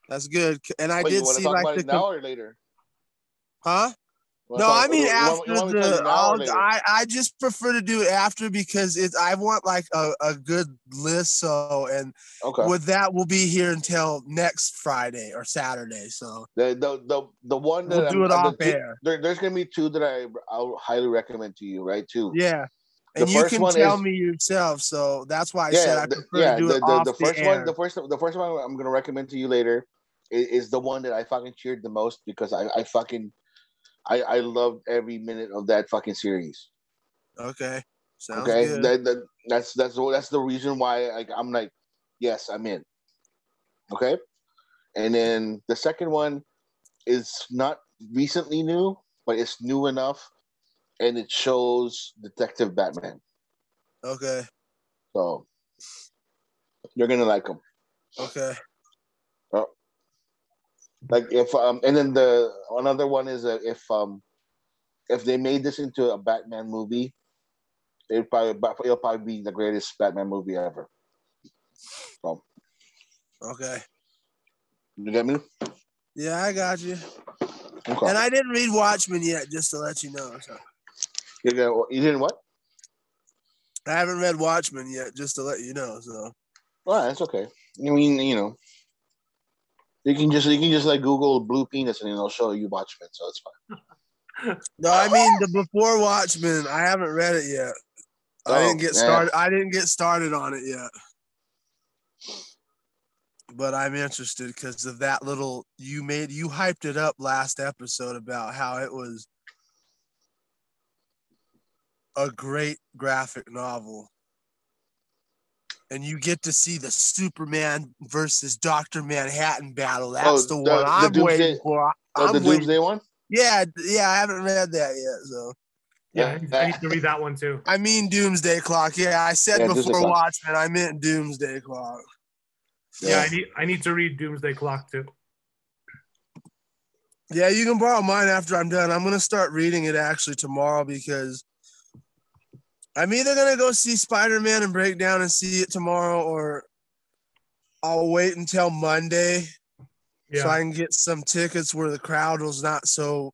[SPEAKER 1] That's good. And I
[SPEAKER 3] Wait,
[SPEAKER 1] did
[SPEAKER 3] want
[SPEAKER 1] see
[SPEAKER 3] talk
[SPEAKER 1] like
[SPEAKER 3] about
[SPEAKER 1] the
[SPEAKER 3] it now or later?
[SPEAKER 1] huh? No, I mean after
[SPEAKER 3] you want me to tell you
[SPEAKER 1] the I'll. I I just prefer to do it after because it's I want like a, a good list so and
[SPEAKER 3] Okay.
[SPEAKER 1] with that we'll be here until next Friday or Saturday. So
[SPEAKER 3] The the the, the one that
[SPEAKER 1] we'll do
[SPEAKER 3] I'm-
[SPEAKER 1] it
[SPEAKER 3] uh, the
[SPEAKER 1] off air.
[SPEAKER 3] There, there's gonna be two that I I'll highly recommend to you, right? Two.
[SPEAKER 1] Yeah.
[SPEAKER 3] The
[SPEAKER 1] And you can tell
[SPEAKER 3] is-
[SPEAKER 1] me yourself. So that's why I said I
[SPEAKER 3] the, yeah.
[SPEAKER 1] to do
[SPEAKER 3] the,
[SPEAKER 1] it
[SPEAKER 3] the,
[SPEAKER 1] off
[SPEAKER 3] the
[SPEAKER 1] the,
[SPEAKER 3] first
[SPEAKER 1] air.
[SPEAKER 3] one, the first, the first one I'm gonna recommend to you later is, is the one that I fucking cheered the most because I, I fucking, I, I loved every minute of that fucking series.
[SPEAKER 1] okay. Sounds
[SPEAKER 3] okay,
[SPEAKER 1] good.
[SPEAKER 3] that, that that's that's the- that's the reason why like I'm like, yes, I'm in. Okay, and then the second one is not recently new, but it's new enough, and it shows Detective Batman.
[SPEAKER 1] okay.
[SPEAKER 3] So you're gonna like him.
[SPEAKER 1] Okay.
[SPEAKER 3] Like if um, and then the another one is uh, if um, if they made this into a Batman movie, it probably it'll probably be the greatest Batman movie ever. So
[SPEAKER 1] Okay.
[SPEAKER 3] you get me?
[SPEAKER 1] Yeah, I got you.
[SPEAKER 3] Okay.
[SPEAKER 1] And I didn't read Watchmen yet, just to let you know. So
[SPEAKER 3] you, get, you didn't what?
[SPEAKER 1] I haven't read Watchmen yet, just to let you know. So
[SPEAKER 3] Well, that's okay. I mean, you know, you can just you can just like Google blue penis and it'll show you Watchmen, so it's fine.
[SPEAKER 1] no, I mean the before Watchmen. I haven't read it yet. I
[SPEAKER 3] Oh,
[SPEAKER 1] didn't get
[SPEAKER 3] yeah.
[SPEAKER 1] started. I didn't get started on it yet. But I'm interested because of that little you made you hyped it up last episode about how it was a great graphic novel. And you get to see the Superman versus Doctor Manhattan battle. Oh, That's
[SPEAKER 3] Oh,
[SPEAKER 1] the,
[SPEAKER 3] the-
[SPEAKER 1] one
[SPEAKER 3] the
[SPEAKER 1] I'm
[SPEAKER 3] Doomsday-
[SPEAKER 1] waiting for. I-
[SPEAKER 3] Oh,
[SPEAKER 1] I'm
[SPEAKER 3] the
[SPEAKER 1] waiting.
[SPEAKER 3] Doomsday one.
[SPEAKER 1] Yeah, yeah, I haven't read that yet. So
[SPEAKER 2] Yeah, I need- I need to read that one too.
[SPEAKER 1] I mean Doomsday Clock. Yeah, I said
[SPEAKER 3] Yeah,
[SPEAKER 1] before
[SPEAKER 3] Clock.
[SPEAKER 1] Watchmen, I meant Doomsday Clock.
[SPEAKER 2] Yeah, I need I need to read Doomsday Clock too.
[SPEAKER 1] Yeah, you can borrow mine after I'm done. I'm gonna start reading it actually tomorrow because I'm either gonna go see Spider Man and break down and see it tomorrow, or I'll wait until Monday
[SPEAKER 2] Yeah,
[SPEAKER 1] so I can get some tickets where the crowd was not so.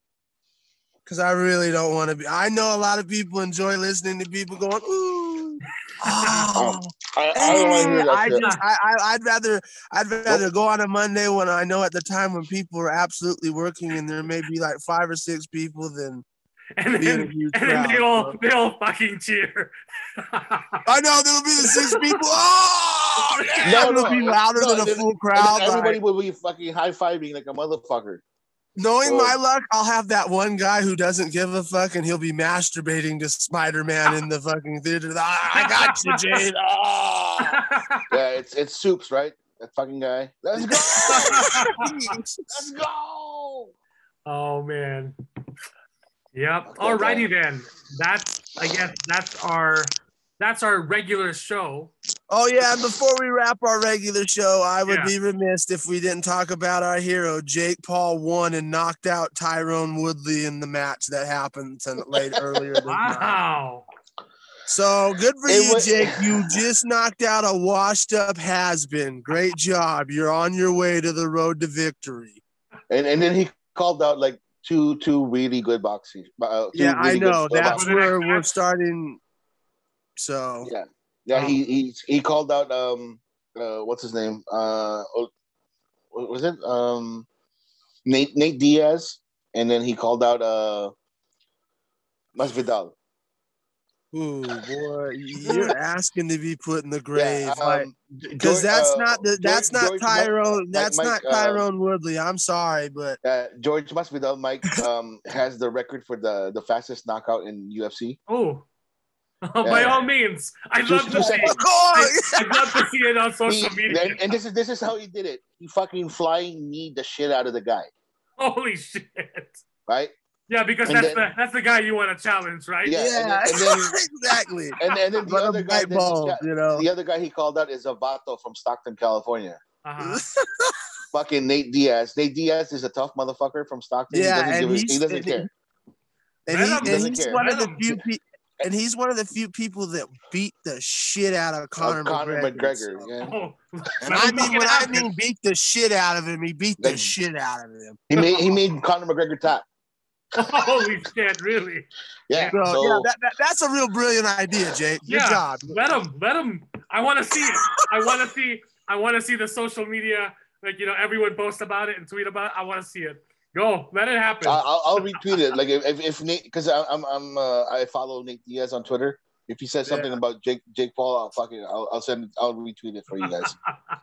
[SPEAKER 1] Because I really don't want to be. I know a lot of people enjoy listening to people going, "Ooh, oh,
[SPEAKER 3] I, I don't want to hear that
[SPEAKER 1] I
[SPEAKER 3] shit.
[SPEAKER 1] just, I, I, I'd rather, I'd rather go on a Monday when I know at the time when people are absolutely working and there may be like five or six people than
[SPEAKER 2] and
[SPEAKER 1] be in a
[SPEAKER 2] then,
[SPEAKER 1] huge
[SPEAKER 2] and then they
[SPEAKER 1] crowd,
[SPEAKER 2] all
[SPEAKER 1] so.
[SPEAKER 2] they all fucking cheer.
[SPEAKER 1] I know there'll be the six people. Oh, yeah,
[SPEAKER 3] No,
[SPEAKER 1] it'll
[SPEAKER 3] no,
[SPEAKER 1] be louder
[SPEAKER 3] no,
[SPEAKER 1] than a full crowd.
[SPEAKER 3] everybody
[SPEAKER 1] like-
[SPEAKER 3] will be fucking high fiving like a motherfucker.
[SPEAKER 1] Knowing
[SPEAKER 3] Oh.
[SPEAKER 1] my luck, I'll have that one guy who doesn't give a fuck, and he'll be masturbating to Spider-Man in the fucking theater. Ah, I got you, Jade. Ah.
[SPEAKER 3] Yeah, it's it's soups, right? That fucking guy. Let's go. Let's go.
[SPEAKER 2] oh man. Yep.
[SPEAKER 3] Okay,
[SPEAKER 2] Alrighty then. That's I guess that's our that's our regular show.
[SPEAKER 1] Oh yeah, and before we wrap our regular show, I would
[SPEAKER 2] Yeah.
[SPEAKER 1] be remiss if we didn't talk about our hero. Jake Paul won and knocked out Tyron Woodley in the match that happened to, late earlier. This night.
[SPEAKER 2] Wow.
[SPEAKER 1] So good for
[SPEAKER 3] It
[SPEAKER 1] you,
[SPEAKER 3] wa-
[SPEAKER 1] Jake. You just knocked out a washed up has been. Great job. You're on your way to the road to victory.
[SPEAKER 3] And and then he called out like two two really good boxing. Uh,
[SPEAKER 1] Yeah, I
[SPEAKER 3] really good
[SPEAKER 1] know. That's where we're starting. So
[SPEAKER 3] Yeah. Yeah,
[SPEAKER 2] Um,
[SPEAKER 3] he he he called out um uh what's his name? Uh oh, what was it? Um Nate Nate Diaz and then he called out uh Masvidal.
[SPEAKER 1] Ooh, boy, you're asking to be put in the grave.
[SPEAKER 3] Yeah, um,
[SPEAKER 1] because that's
[SPEAKER 3] uh,
[SPEAKER 1] not the that's
[SPEAKER 3] George-
[SPEAKER 1] not
[SPEAKER 3] George Mike-
[SPEAKER 1] Tyrone. That's
[SPEAKER 3] Mike,
[SPEAKER 1] not
[SPEAKER 3] uh,
[SPEAKER 1] Tyron Woodley. I'm sorry, but
[SPEAKER 3] uh, George Masvidal Mike um has the record for the the fastest knockout in UFC.
[SPEAKER 2] Oh. By all means. I'd
[SPEAKER 3] Two-
[SPEAKER 2] love to see it.
[SPEAKER 1] Fuck off!
[SPEAKER 2] I- I'd love to see it on
[SPEAKER 3] He,
[SPEAKER 2] social media.
[SPEAKER 3] and, and this is this is how he did it. He fucking flying knee the shit out of the guy,
[SPEAKER 2] Holy shit.
[SPEAKER 3] right?
[SPEAKER 2] Yeah, because
[SPEAKER 3] And
[SPEAKER 2] that's
[SPEAKER 3] then-
[SPEAKER 2] the that's the guy you want to challenge, right?
[SPEAKER 3] Yeah, and then- and then-
[SPEAKER 1] exactly.
[SPEAKER 3] And, and then the
[SPEAKER 1] But
[SPEAKER 3] other guy,
[SPEAKER 1] white
[SPEAKER 3] that he
[SPEAKER 1] you know.
[SPEAKER 3] the other guy he called out is Avato from Stockton, California.
[SPEAKER 2] Uh-huh.
[SPEAKER 3] Fucking Nate Diaz. Nate Diaz is a tough motherfucker from Stockton.
[SPEAKER 1] Yeah,
[SPEAKER 3] he doesn't,
[SPEAKER 1] and
[SPEAKER 3] give a, he doesn't
[SPEAKER 1] and-
[SPEAKER 3] care.
[SPEAKER 1] And,
[SPEAKER 2] Venom
[SPEAKER 1] he, and
[SPEAKER 3] doesn't
[SPEAKER 1] he's
[SPEAKER 3] care.
[SPEAKER 1] one of the few people. And he's one of the few people that beat the shit out of Conor,
[SPEAKER 3] Of Conor
[SPEAKER 1] McGregor.
[SPEAKER 3] McGregor.
[SPEAKER 1] so-
[SPEAKER 3] Yeah.
[SPEAKER 2] Oh,
[SPEAKER 1] And I mean, when I mean beat the shit out of him, he beat the shit out of him.
[SPEAKER 3] He made he made Conor McGregor tap.
[SPEAKER 2] Holy shit, really?
[SPEAKER 3] Yeah.
[SPEAKER 1] So,
[SPEAKER 3] So,
[SPEAKER 1] yeah, that, that, that's a real brilliant idea, Jake. Good
[SPEAKER 2] Yeah.
[SPEAKER 1] job.
[SPEAKER 2] Let him, let him. I want to see it. I want to see. I want to see the social media, like you know, everyone post about it and tweet about it. I want to see it. Go, let it happen.
[SPEAKER 3] I- I'll, I'll retweet it. Like if, if, if Nate, because I'm I'm uh, I follow Nate Diaz on Twitter. If he says something
[SPEAKER 1] Yeah.
[SPEAKER 3] about Jake Jake Paul, I'll fucking I'll, I'll send I'll retweet it for you guys.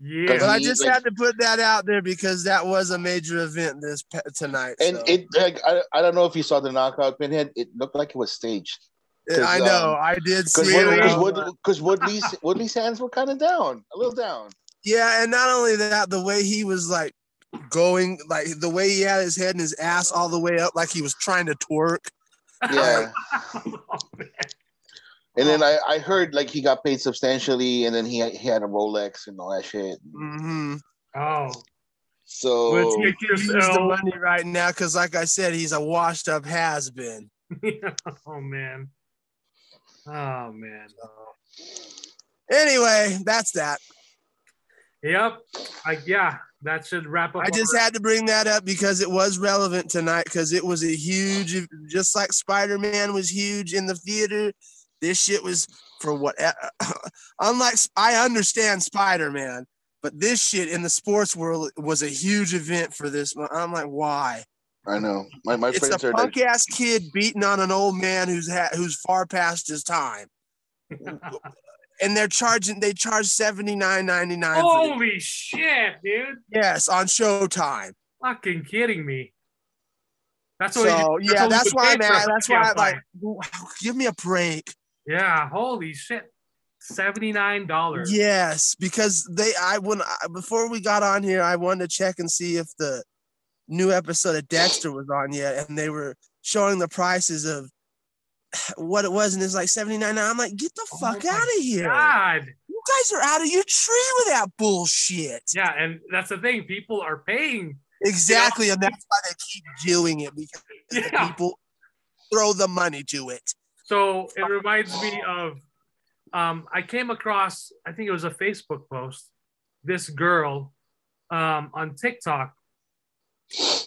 [SPEAKER 2] yeah.
[SPEAKER 1] But I just
[SPEAKER 3] like-
[SPEAKER 1] had to put that out there because that was a major event this tonight.
[SPEAKER 3] And
[SPEAKER 1] so.
[SPEAKER 3] it like I, I don't know if you saw the knockout pinhead. It looked like it was staged.
[SPEAKER 1] I know.
[SPEAKER 3] um,
[SPEAKER 1] I did
[SPEAKER 3] Because
[SPEAKER 1] see it.
[SPEAKER 2] Really?
[SPEAKER 1] I was
[SPEAKER 3] Wood,
[SPEAKER 1] like-
[SPEAKER 3] because Woodley's Woodley's hands were kind of down, a little down.
[SPEAKER 1] Yeah, and not only that, the way he was like going, like the way he had his head and his ass all the way up, like he was trying to twerk.
[SPEAKER 3] Yeah.
[SPEAKER 2] Oh, man.
[SPEAKER 3] And then I, I heard like he got paid substantially, and then he he had a Rolex and all that shit.
[SPEAKER 1] Mm-hmm.
[SPEAKER 2] Oh,
[SPEAKER 3] So
[SPEAKER 1] Which
[SPEAKER 2] Make
[SPEAKER 1] he use the money right now because, like I said, he's a washed up has been.
[SPEAKER 2] oh man. Oh man.
[SPEAKER 1] Anyway, that's that.
[SPEAKER 2] Yep. I, yeah, that should wrap up.
[SPEAKER 1] I just
[SPEAKER 2] our-
[SPEAKER 1] had to bring that up because it was relevant tonight because it was a huge, just like Spider Man was huge in the theater. This shit was for what, unlike I understand Spider Man, but this shit in the sports world was a huge event for this. I'm like, why?
[SPEAKER 3] I know my, my
[SPEAKER 1] It's
[SPEAKER 3] friends
[SPEAKER 1] a
[SPEAKER 3] are
[SPEAKER 1] punk
[SPEAKER 3] like,
[SPEAKER 1] ass kid beating on an old man who's ha- who's far past his time, and they're charging. They charge seventy nine ninety nine.
[SPEAKER 2] Holy shit, dude!
[SPEAKER 1] Yes, on Showtime.
[SPEAKER 2] Fucking kidding me. That's what.
[SPEAKER 1] So
[SPEAKER 2] you-
[SPEAKER 1] yeah, that's why
[SPEAKER 2] paid
[SPEAKER 1] I'm at. That's why I
[SPEAKER 2] Pacquiao
[SPEAKER 1] like. Give me a break.
[SPEAKER 2] Yeah. Holy shit. Seventy nine dollars.
[SPEAKER 1] Yes, because they. I when I, before we got on here, I wanted to check and see if the new episode of Dexter was on yet, and they were showing the prices of what it was, and it's like seventy nine. I'm like, get the
[SPEAKER 2] Oh
[SPEAKER 1] fuck
[SPEAKER 2] my
[SPEAKER 1] out of here!
[SPEAKER 2] God.
[SPEAKER 1] You guys are out of your tree with that bullshit.
[SPEAKER 2] Yeah, and that's the thing. People are paying.
[SPEAKER 1] Exactly, and that's why they keep doing it because the
[SPEAKER 2] Yeah.
[SPEAKER 1] people throw the money to it.
[SPEAKER 2] So it reminds me of um, I came across, I think it was a Facebook post, this girl um, on TikTok,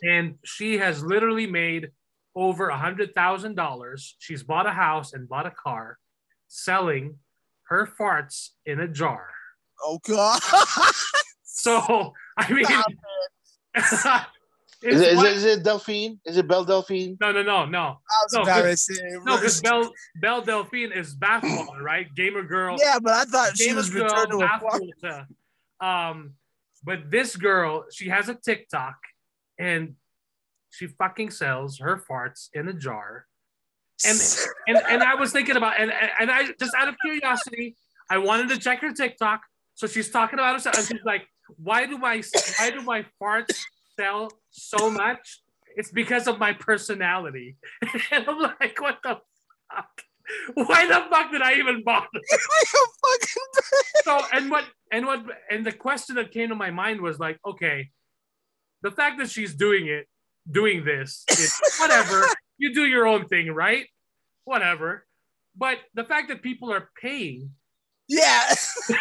[SPEAKER 2] and she has literally made over a hundred thousand dollars. She's bought a house and bought a car, selling her farts in a jar.
[SPEAKER 1] Oh god.
[SPEAKER 2] So I mean,
[SPEAKER 3] is it, is, it, is it Delphine? Is it Belle Delphine?
[SPEAKER 2] no, no, no, no,
[SPEAKER 1] I
[SPEAKER 2] No,
[SPEAKER 1] about
[SPEAKER 2] cause- no, because Belle Belle Delphine is basketball, right? Gamer girl.
[SPEAKER 1] Yeah, but I thought she was
[SPEAKER 2] girl,
[SPEAKER 1] returned to a
[SPEAKER 2] to- Um, but this girl, she has a TikTok, and she fucking sells her farts in a jar. And and and I was thinking about and and I just out of curiosity, I wanted to check her TikTok. So she's talking about herself, and she's like, "Why do my why do my farts sell so much? It's because of my personality." And I'm like, "What the fuck? Why the fuck did I even bother?" so and what and what and the question that came to my mind was like, okay, the fact that she's doing it, doing this, is whatever. you do your own thing, right? Whatever. But the fact that people are paying.
[SPEAKER 1] Yeah. and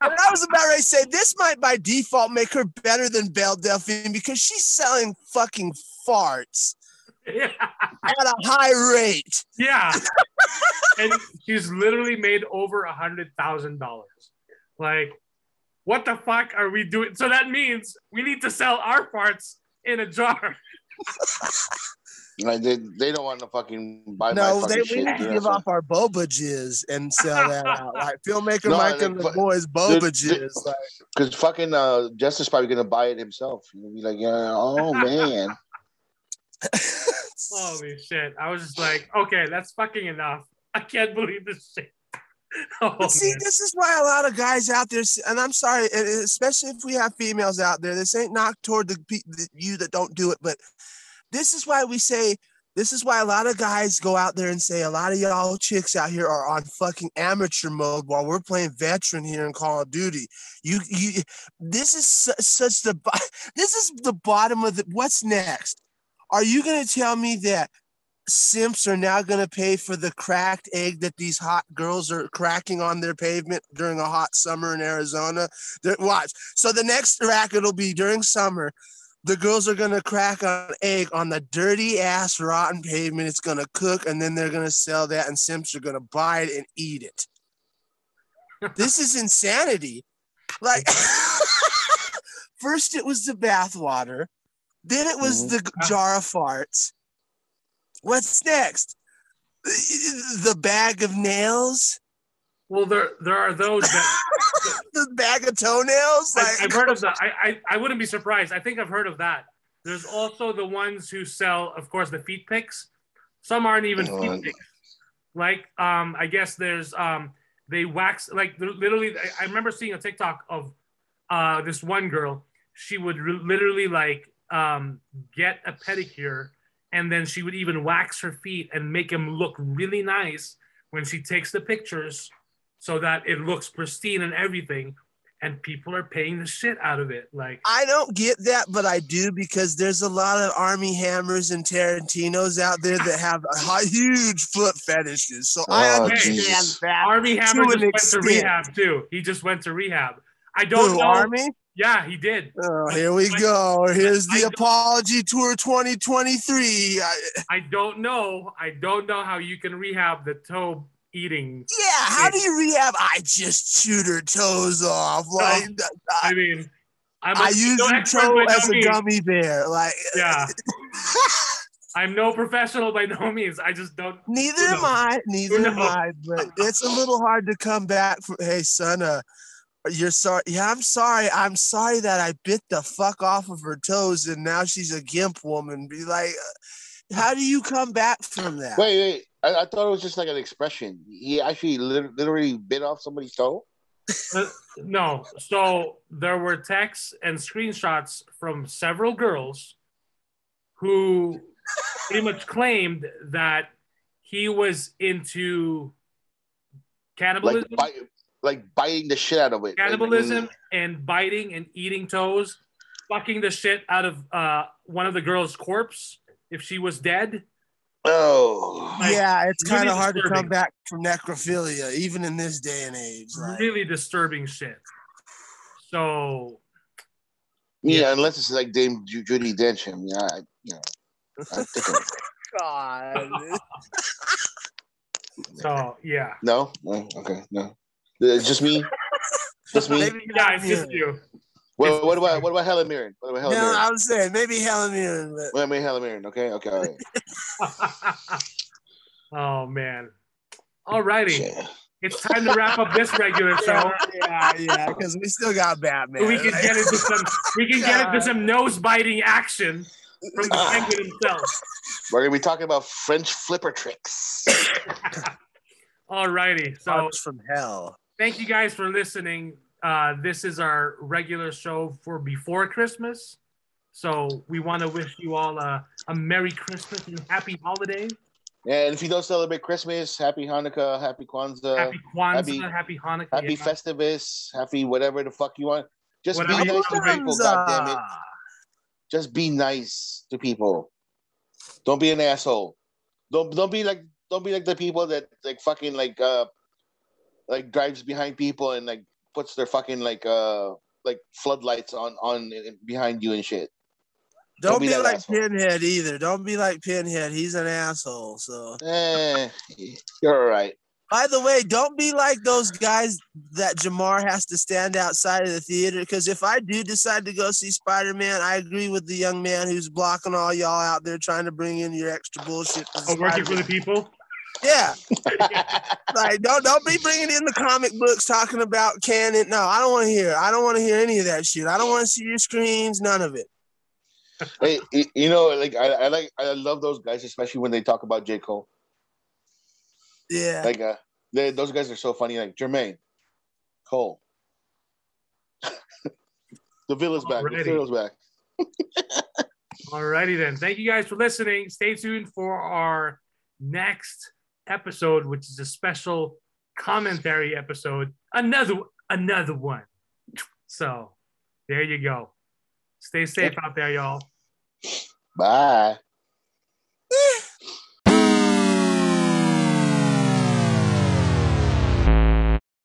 [SPEAKER 1] I was about ready to say this might by default make her better than Belle Delphine because she's selling fucking farts
[SPEAKER 2] yeah.
[SPEAKER 1] at a high rate.
[SPEAKER 2] Yeah. and she's literally made over a hundred thousand dollars. Like, what the fuck are we doing? So that means we need to sell our parts in a jar.
[SPEAKER 3] Like they, they don't want to fucking buy
[SPEAKER 1] No,
[SPEAKER 3] my
[SPEAKER 1] they,
[SPEAKER 3] fucking
[SPEAKER 1] we need to give
[SPEAKER 3] That's
[SPEAKER 1] off our boba jizz and sell that out. Like filmmaker
[SPEAKER 3] No,
[SPEAKER 1] Mike
[SPEAKER 3] like,
[SPEAKER 1] and the
[SPEAKER 3] but-
[SPEAKER 1] boys boba
[SPEAKER 3] dude, dude-
[SPEAKER 1] jizz. Like,
[SPEAKER 3] Because fucking uh, Justice probably gonna buy it himself. You know, be like, yeah, oh man.
[SPEAKER 2] Holy shit. I was just like, okay, that's fucking enough. I can't believe this shit. Oh,
[SPEAKER 1] But see,
[SPEAKER 2] man.
[SPEAKER 1] this is why a lot of guys out there, and I'm sorry, especially if we have females out there, this ain't knocked toward the, the you that don't do it, but this is why we say, this is why a lot of guys go out there and say a lot of y'all chicks out here are on fucking amateur mode while we're playing veteran here in Call of Duty. You, you, this is su- such the, this is the bottom of the. What's next? Are you gonna tell me that simps are now going to pay for the cracked egg that these hot girls are cracking on their pavement during a hot summer in Arizona. They're- watch. So the next racket will be during summer. The girls are going to crack an egg on the dirty ass rotten pavement. It's going to cook and then they're going to sell that and simps are going to buy it and eat it. this is insanity. Like first it was the bathwater, then it was
[SPEAKER 3] Mhm.
[SPEAKER 1] the jar of farts. What's next? The bag of nails?
[SPEAKER 2] Well, there there are those that
[SPEAKER 1] The bag of toenails?
[SPEAKER 2] I,
[SPEAKER 1] Like,
[SPEAKER 2] I've heard of that. I, I I wouldn't be surprised. I think I've heard of that. There's also the ones who sell, of course, the feet picks. Some aren't even
[SPEAKER 3] Uh,
[SPEAKER 2] feet pics. Like um, I guess there's um, they wax like literally. I, I remember seeing a TikTok of uh this one girl. She would re- literally like um get a pedicure, and then she would even wax her feet and make them look really nice when she takes the pictures, so that it looks pristine and everything and people are paying the shit out of it. Like,
[SPEAKER 1] I don't get that, but I do because there's a lot of Armie Hammers and Tarantinos out there that have a huge foot fetishes. So I
[SPEAKER 3] Oh,
[SPEAKER 1] understand
[SPEAKER 3] Jesus.
[SPEAKER 1] that.
[SPEAKER 2] Armie Hammer
[SPEAKER 1] to
[SPEAKER 2] just
[SPEAKER 1] an
[SPEAKER 2] went
[SPEAKER 1] extent.
[SPEAKER 2] to rehab too. He just went to rehab. I don't
[SPEAKER 1] Who,
[SPEAKER 2] know.
[SPEAKER 1] Armie?
[SPEAKER 2] Yeah, he did.
[SPEAKER 1] Oh, here we
[SPEAKER 2] I-
[SPEAKER 1] go. Here's the
[SPEAKER 2] don't-
[SPEAKER 1] apology tour 2023. I,
[SPEAKER 2] I don't know. I don't know how you can rehab the toe eating.
[SPEAKER 1] yeah, how do you rehab? I just chewed her toes off. Like
[SPEAKER 2] I mean, I'm
[SPEAKER 1] I
[SPEAKER 2] a-
[SPEAKER 1] use
[SPEAKER 2] no
[SPEAKER 1] the toe
[SPEAKER 2] by no
[SPEAKER 1] as a
[SPEAKER 2] means.
[SPEAKER 1] gummy bear. Like
[SPEAKER 2] Yeah, I'm no professional by no means. I just don't.
[SPEAKER 1] Neither am I. Neither am? I. But it's a little hard to come back from. Hey, son. Uh, you're sorry. Yeah, I'm sorry. I'm sorry that I bit the fuck off of her toes, and now she's a gimp woman. Be like, uh, how do you come back from that?
[SPEAKER 3] Wait, wait. I, I thought it was just like an expression. He actually lit- literally bit off somebody's toe.
[SPEAKER 2] Uh, no. So there were texts and screenshots from several girls who pretty much claimed that he was into cannibalism,
[SPEAKER 3] Like, bite, like biting the shit out of it.
[SPEAKER 2] Cannibalism,
[SPEAKER 3] mm,
[SPEAKER 2] and biting and eating toes, fucking the shit out of uh, one of the girls' corpse if she was dead.
[SPEAKER 3] Oh.
[SPEAKER 2] like,
[SPEAKER 1] yeah, it's kind of hard to come back from necrophilia, even in this day and age. Like,
[SPEAKER 2] Really disturbing shit. So
[SPEAKER 3] Yeah, unless it's like Dame Ju- Judi Dench. I mean, I, you know, I think of-
[SPEAKER 1] God.
[SPEAKER 2] so yeah.
[SPEAKER 3] no, no, okay, no. It's just me. Just me.
[SPEAKER 1] Maybe
[SPEAKER 2] Yeah, it's just you.
[SPEAKER 3] What, what about what about Helen Mirren? What about Helen
[SPEAKER 1] No,
[SPEAKER 3] Mirren?
[SPEAKER 1] I was saying maybe Helen Mirren, but
[SPEAKER 3] What about Helen Mirren? Okay, okay, all right.
[SPEAKER 2] oh man. Alrighty.
[SPEAKER 3] Shit.
[SPEAKER 2] It's time to wrap up this regular show.
[SPEAKER 1] yeah, yeah, because we still got Batman.
[SPEAKER 2] We can get into some we can get into some nose biting action. from the penguin himself.
[SPEAKER 3] We're gonna be talking about French flipper tricks.
[SPEAKER 2] Alrighty. So
[SPEAKER 1] Sparks from hell.
[SPEAKER 2] thank you guys for listening. Uh, this is our regular show for before Christmas. So we want to wish you all a, a Merry Christmas and Happy Holidays.
[SPEAKER 3] and if you don't celebrate Christmas, happy Hanukkah, happy Kwanzaa,
[SPEAKER 2] Happy Kwanzaa,
[SPEAKER 3] happy-
[SPEAKER 2] Happy, Hanukkah.
[SPEAKER 3] happy
[SPEAKER 2] yeah.
[SPEAKER 3] Festivus, happy whatever the fuck you want. Just
[SPEAKER 2] Whatever
[SPEAKER 3] be nice to people, goddammit. Just be nice to people. Don't be an asshole. Don't don't be like don't be like the people that like fucking like uh like drives behind people and like puts their fucking like uh like floodlights on on behind you and shit.
[SPEAKER 1] Don't,
[SPEAKER 3] Don't be
[SPEAKER 1] be, like
[SPEAKER 3] asshole.
[SPEAKER 1] Pinhead either. Don't be like Pinhead. He's an asshole. So,
[SPEAKER 3] Eh, you're all right.
[SPEAKER 1] by the way, don't be like those guys that Jamar has to stand outside of the theater. Because if I do decide to go see Spider Man, I agree with the young man who's blocking all y'all out there trying to bring in your extra bullshit. for
[SPEAKER 2] Oh, working for the people.
[SPEAKER 1] Yeah, like don't don't be bringing in the comic books talking about canon. No, I don't want to hear. I don't want to hear any of that shit. I don't want to see your screens. None of it.
[SPEAKER 3] hey, you know, like I, I like I love those guys, especially when they talk about J. Cole.
[SPEAKER 1] Yeah.
[SPEAKER 3] Like uh they, those guys are so funny, like Jermaine, Cole. the villain's back. The
[SPEAKER 2] Alrighty.
[SPEAKER 3] villain's back.
[SPEAKER 2] Alrighty then. Thank you guys for listening. Stay tuned for our next episode, which is a special commentary episode. Another another one. So there you go. Stay safe out there, y'all.
[SPEAKER 3] Bye.